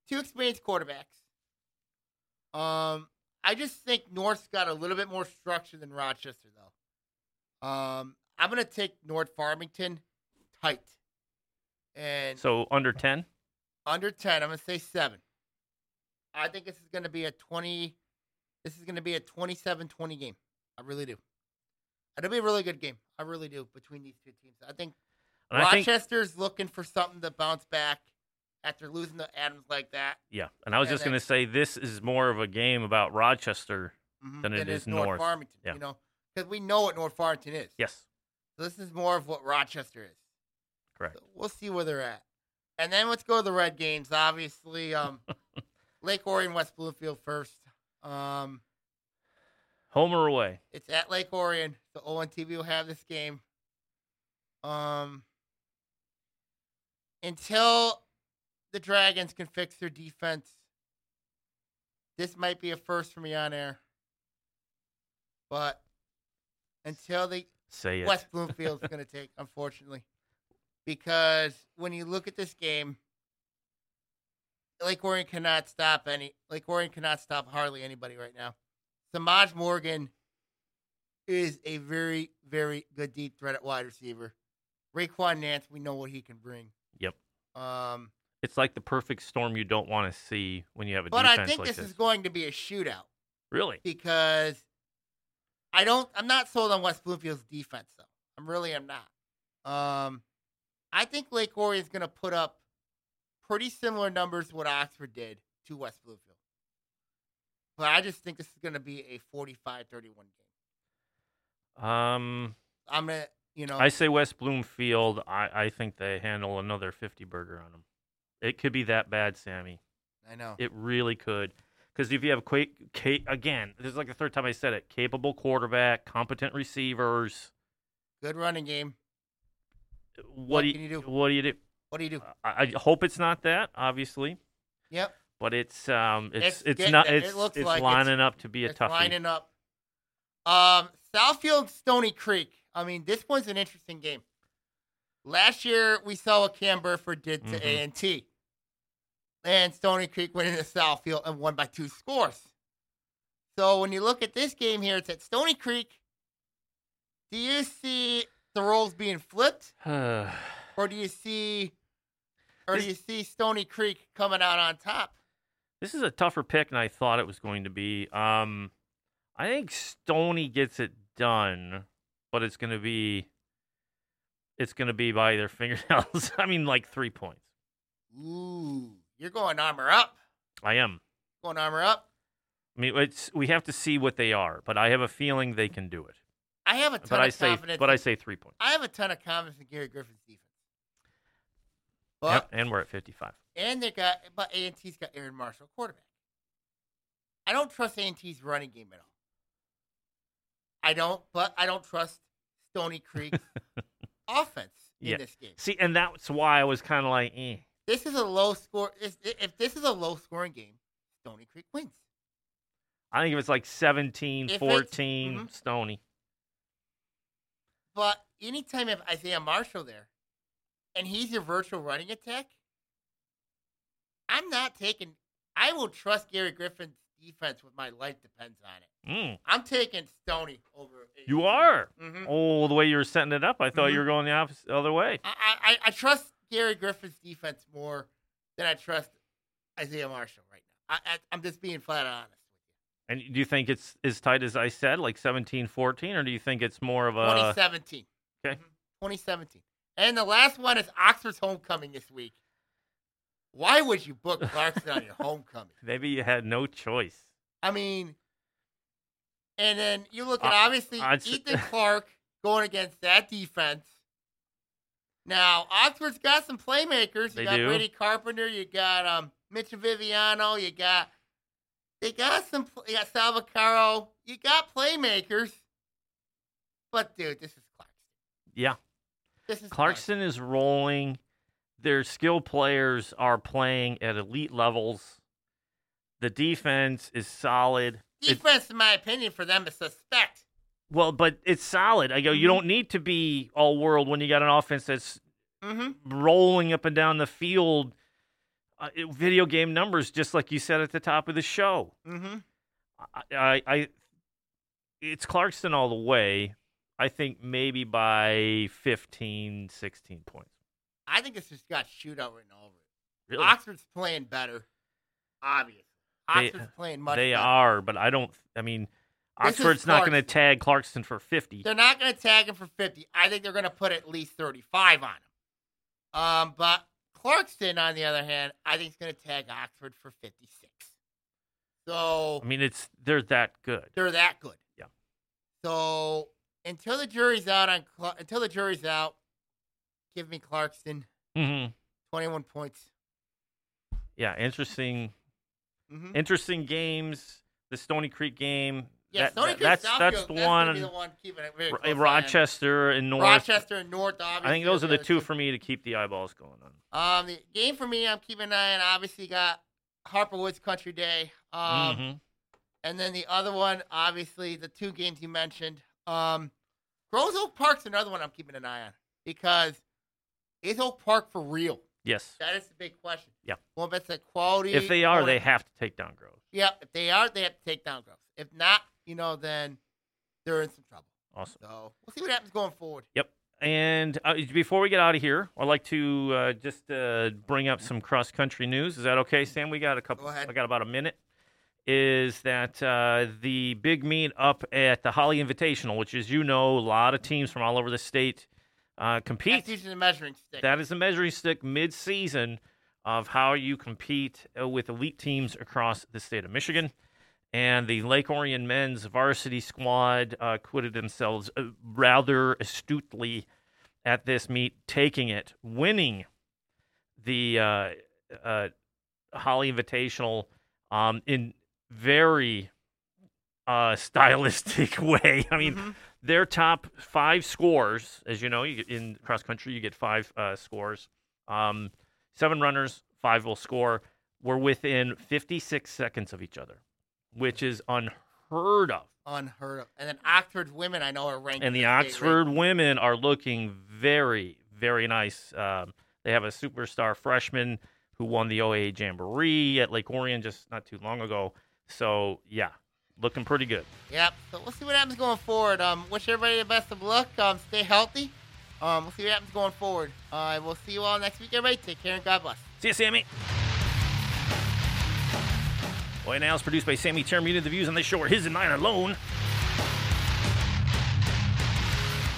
Speaker 2: two experienced quarterbacks. Um, I just think North's got a little bit more structure than Rochester, though. Um, I'm gonna take North Farmington tight, and
Speaker 1: So under ten.
Speaker 2: under 10 i'm going to say 7 i think this is going to be a 20 this is to be a 27-20 game i really do it'll be a really good game i really do between these two teams i think
Speaker 1: And I think
Speaker 2: rochester's looking for something to bounce back after losing to adams like that
Speaker 1: yeah, and I was
Speaker 2: and
Speaker 1: just going to say this is more of a game about Rochester.
Speaker 2: mhm,
Speaker 1: Than it is
Speaker 2: north,
Speaker 1: North.
Speaker 2: farmington
Speaker 1: Yeah.
Speaker 2: you know because we know what north farmington is
Speaker 1: Yes,
Speaker 2: so this is more of what rochester is
Speaker 1: correct.
Speaker 2: So we'll see where they're at. And then let's go to the red games. Obviously, um, Lake Orion, West Bloomfield first. Um,
Speaker 1: Home or away?
Speaker 2: it's at Lake Orion, so ONTV will have this game. Um, until the Dragons can fix their defense, this might be a first for me on air. But until they
Speaker 1: Say it.
Speaker 2: West Bloomfield's going to take, unfortunately, because when you look at this game, Lake Orion cannot stop any. Lake Orion cannot stop hardly anybody right now. Samaj Morgan is a very, very good deep threat at wide receiver. Raquan Nance, we know what he can bring.
Speaker 1: Yep.
Speaker 2: Um,
Speaker 1: It's like the perfect storm you don't want to see when you have a
Speaker 2: but
Speaker 1: defense
Speaker 2: I think
Speaker 1: like
Speaker 2: this,
Speaker 1: this.
Speaker 2: is going to be a shootout
Speaker 1: really?
Speaker 2: because I don't. I'm not sold on West Bloomfield's defense though. I'm really am not. Um, I think Lake Orion is going to put up pretty similar numbers to what Oxford did to West Bloomfield. But I just think this is going to be a 45-31 game.
Speaker 1: Um,
Speaker 2: I'm gonna, you know,
Speaker 1: I say West Bloomfield. I, I think they handle another 50 burger on them. It could be that bad, Sammy.
Speaker 2: I know.
Speaker 1: It really could. Because if you have Quake, Ca- again, this is like the third time I said it. Capable quarterback, competent receivers.
Speaker 2: Good running game.
Speaker 1: What,
Speaker 2: What
Speaker 1: do you,
Speaker 2: can you do?
Speaker 1: What do you do?
Speaker 2: What do you do?
Speaker 1: I, I hope it's not that, obviously,
Speaker 2: Yep,
Speaker 1: but it's um, it's
Speaker 2: It's
Speaker 1: it's,
Speaker 2: getting
Speaker 1: not
Speaker 2: there. It
Speaker 1: it's
Speaker 2: looks
Speaker 1: it's
Speaker 2: like it's-
Speaker 1: lining up to be a
Speaker 2: it's
Speaker 1: toughie.
Speaker 2: lining up. Um, Southfield, Stoney Creek. I mean, this one's an interesting game. Last year, we saw what Cam Burford did to
Speaker 1: Mhm.
Speaker 2: A and T, and Stoney Creek went into Southfield and won by two scores. So when you look at this game here, it's at Stoney Creek. Do you see the roles being flipped, or do you see, or do you see Stoney Creek coming out on top?
Speaker 1: This is a tougher pick than I thought it was going to be. Um, I think Stoney gets it done, but it's going to be it's going to be by their fingernails. I mean, like three points.
Speaker 2: Ooh, you're going armor up.
Speaker 1: I am.
Speaker 2: Going armor up.
Speaker 1: I mean, it's we have to see what they are, but I have a feeling they can do it.
Speaker 2: I have a ton
Speaker 1: But
Speaker 2: of
Speaker 1: I say,
Speaker 2: confidence.
Speaker 1: but I say three points.
Speaker 2: I have a ton of confidence in Gary Griffin's defense. But
Speaker 1: Yep, and we're at fifty-five.
Speaker 2: and they got but A and T's got Aaron Marshall quarterback. I don't trust A and T's running game at all. I don't, but I don't trust Stoney Creek's offense in
Speaker 1: Yeah.
Speaker 2: this game.
Speaker 1: See, and that's why I was kind of like, eh.
Speaker 2: This is a low score. If if this is a low scoring game, Stoney Creek wins.
Speaker 1: I think if it's like 17,
Speaker 2: If it's-
Speaker 1: 14,
Speaker 2: mhm.
Speaker 1: Stoney.
Speaker 2: But anytime you have Isaiah Marshall there, and he's your virtual running attack, I'm not taking. I will trust Gary Griffin's defense with my life depends on it.
Speaker 1: Mm.
Speaker 2: I'm taking Stoney over.
Speaker 1: You are.
Speaker 2: hmm
Speaker 1: Oh, the way you were setting it up, I thought
Speaker 2: Mhm.
Speaker 1: you were going the opposite other way.
Speaker 2: I, I I trust Gary Griffin's defense more than I trust Isaiah Marshall right now. I, I I'm just being flat honest with you.
Speaker 1: And do you think it's as tight as I said, like 17, 14, or do you think it's more of a
Speaker 2: 2017.
Speaker 1: okay.
Speaker 2: Mhm. 2017. And the last one is Oxford's homecoming this week. Why would you book Clarkston on your homecoming?
Speaker 1: maybe you had no choice?
Speaker 2: I mean, and then you look at
Speaker 1: Uh,
Speaker 2: obviously Ethan Clark going against that defense. Now Oxford's got some playmakers. You got
Speaker 1: do.
Speaker 2: Brady Carpenter. You got um Mitch Viviano. You got they got some. You got Salvacaro. You got playmakers. But dude, this is Clarkston.
Speaker 1: Yeah.
Speaker 2: This is
Speaker 1: Clarkston is rolling. Their skill players are playing at elite levels. The defense is solid. It-
Speaker 2: Defense, in my opinion, for them to suspect.
Speaker 1: well, but it's solid. I go, you
Speaker 2: Mhm.
Speaker 1: don't need to be all world when you got an offense that's
Speaker 2: Mm-hmm.
Speaker 1: rolling up and down the field. Uh, video game numbers, just like you said at the top of the show.
Speaker 2: Mm-hmm.
Speaker 1: I, I, I it's Clarkston all the way. I think maybe by 15, 16 points.
Speaker 2: I think it's just got shootout written all over it.
Speaker 1: Really?
Speaker 2: Oxford's playing better, obviously.
Speaker 1: They-
Speaker 2: Oxford's playing much better.
Speaker 1: they
Speaker 2: better.
Speaker 1: are, but I don't. I mean,
Speaker 2: This
Speaker 1: Oxford's not going to tag Clarkston for 50.
Speaker 2: They're not going to tag him for 50. I think they're going to put at least 35 on him. Um, but Clarkston, on the other hand, I think is going to tag Oxford for 56. So
Speaker 1: I mean, it's they're that good.
Speaker 2: they're that good.
Speaker 1: Yeah.
Speaker 2: So until the jury's out on until the jury's out, give me Clarkston
Speaker 1: hmm
Speaker 2: 21 points.
Speaker 1: Yeah, interesting,
Speaker 2: Mm-hmm.
Speaker 1: interesting games. The Stoney Creek game.
Speaker 2: Yeah,
Speaker 1: that-
Speaker 2: Stoney
Speaker 1: that-
Speaker 2: Creek
Speaker 1: that's
Speaker 2: Southfield,
Speaker 1: that's the one.
Speaker 2: the one keeping it very
Speaker 1: Ro-
Speaker 2: close eye on.
Speaker 1: Rochester and North.
Speaker 2: Rochester and North. Obviously,
Speaker 1: I think those are the two for me to keep the eyeballs going on.
Speaker 2: Um, the game for me, I'm keeping an eye on. Obviously, got Harper Woods Country Day. Um,
Speaker 1: Mhm.
Speaker 2: and then the other one, obviously, the two games you mentioned. Um, Groves Oak Park's another one I'm keeping an eye on because is Oak Park for real?
Speaker 1: Yes.
Speaker 2: That is the big question.
Speaker 1: Yeah.
Speaker 2: Well, if it's to quality.
Speaker 1: If they are,
Speaker 2: going-
Speaker 1: they have to take down Groves.
Speaker 2: Yeah, if they are, they have to take down Groves. If not, you know, then they're in some trouble.
Speaker 1: Awesome.
Speaker 2: So we'll see what happens going forward. Yep.
Speaker 1: And uh, before we get out of here, I'd like to uh, just uh, bring up some cross country news. Is that okay, Sam? We got a couple.
Speaker 2: Go ahead.
Speaker 1: I got about a minute. Is that uh, the big meet up at the Holly Invitational, which, as you know, a lot of teams from all over the state uh, compete.
Speaker 2: That's usually the measuring stick.
Speaker 1: That is the measuring stick mid-season of how you compete uh, with elite teams across the state of Michigan. And the Lake Orion men's varsity squad uh, acquitted themselves uh, rather astutely at this meet, taking it, winning the uh, uh, Holly Invitational um, in very uh, stylistic way. I mean,
Speaker 2: Mhm.
Speaker 1: their top five scores, as you know, you get in cross country, you get five uh, scores. Um, seven runners, five will score. Were within 56 seconds of each other, which is unheard of.
Speaker 2: unheard of. And then Oxford women, I know, are ranked.
Speaker 1: And the Oxford women are looking very, very nice. Um, they have a superstar freshman who won the OAA Jamboree at Lake Orion just not too long ago. So, yeah, looking pretty good.
Speaker 2: Yep. So we'll see what happens going forward. Um, wish everybody the best of luck. Um, stay healthy. Um, we'll see what happens going forward. Uh, we'll see you all next week, everybody. Take care and God bless.
Speaker 1: See you, Sammy. OA Now is produced by Sammy Termina. The views on this show are his and mine alone.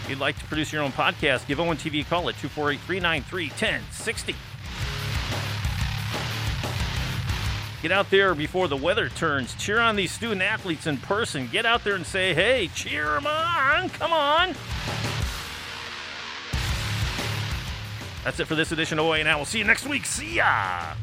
Speaker 1: If you'd like to produce your own podcast, give ONTV a call at 248 393 1060. Get out there before the weather turns. Cheer on these student athletes in person. Get out there and say, hey, cheer them on. Come on. That's it for this edition of OA Now. We'll see you next week. See ya.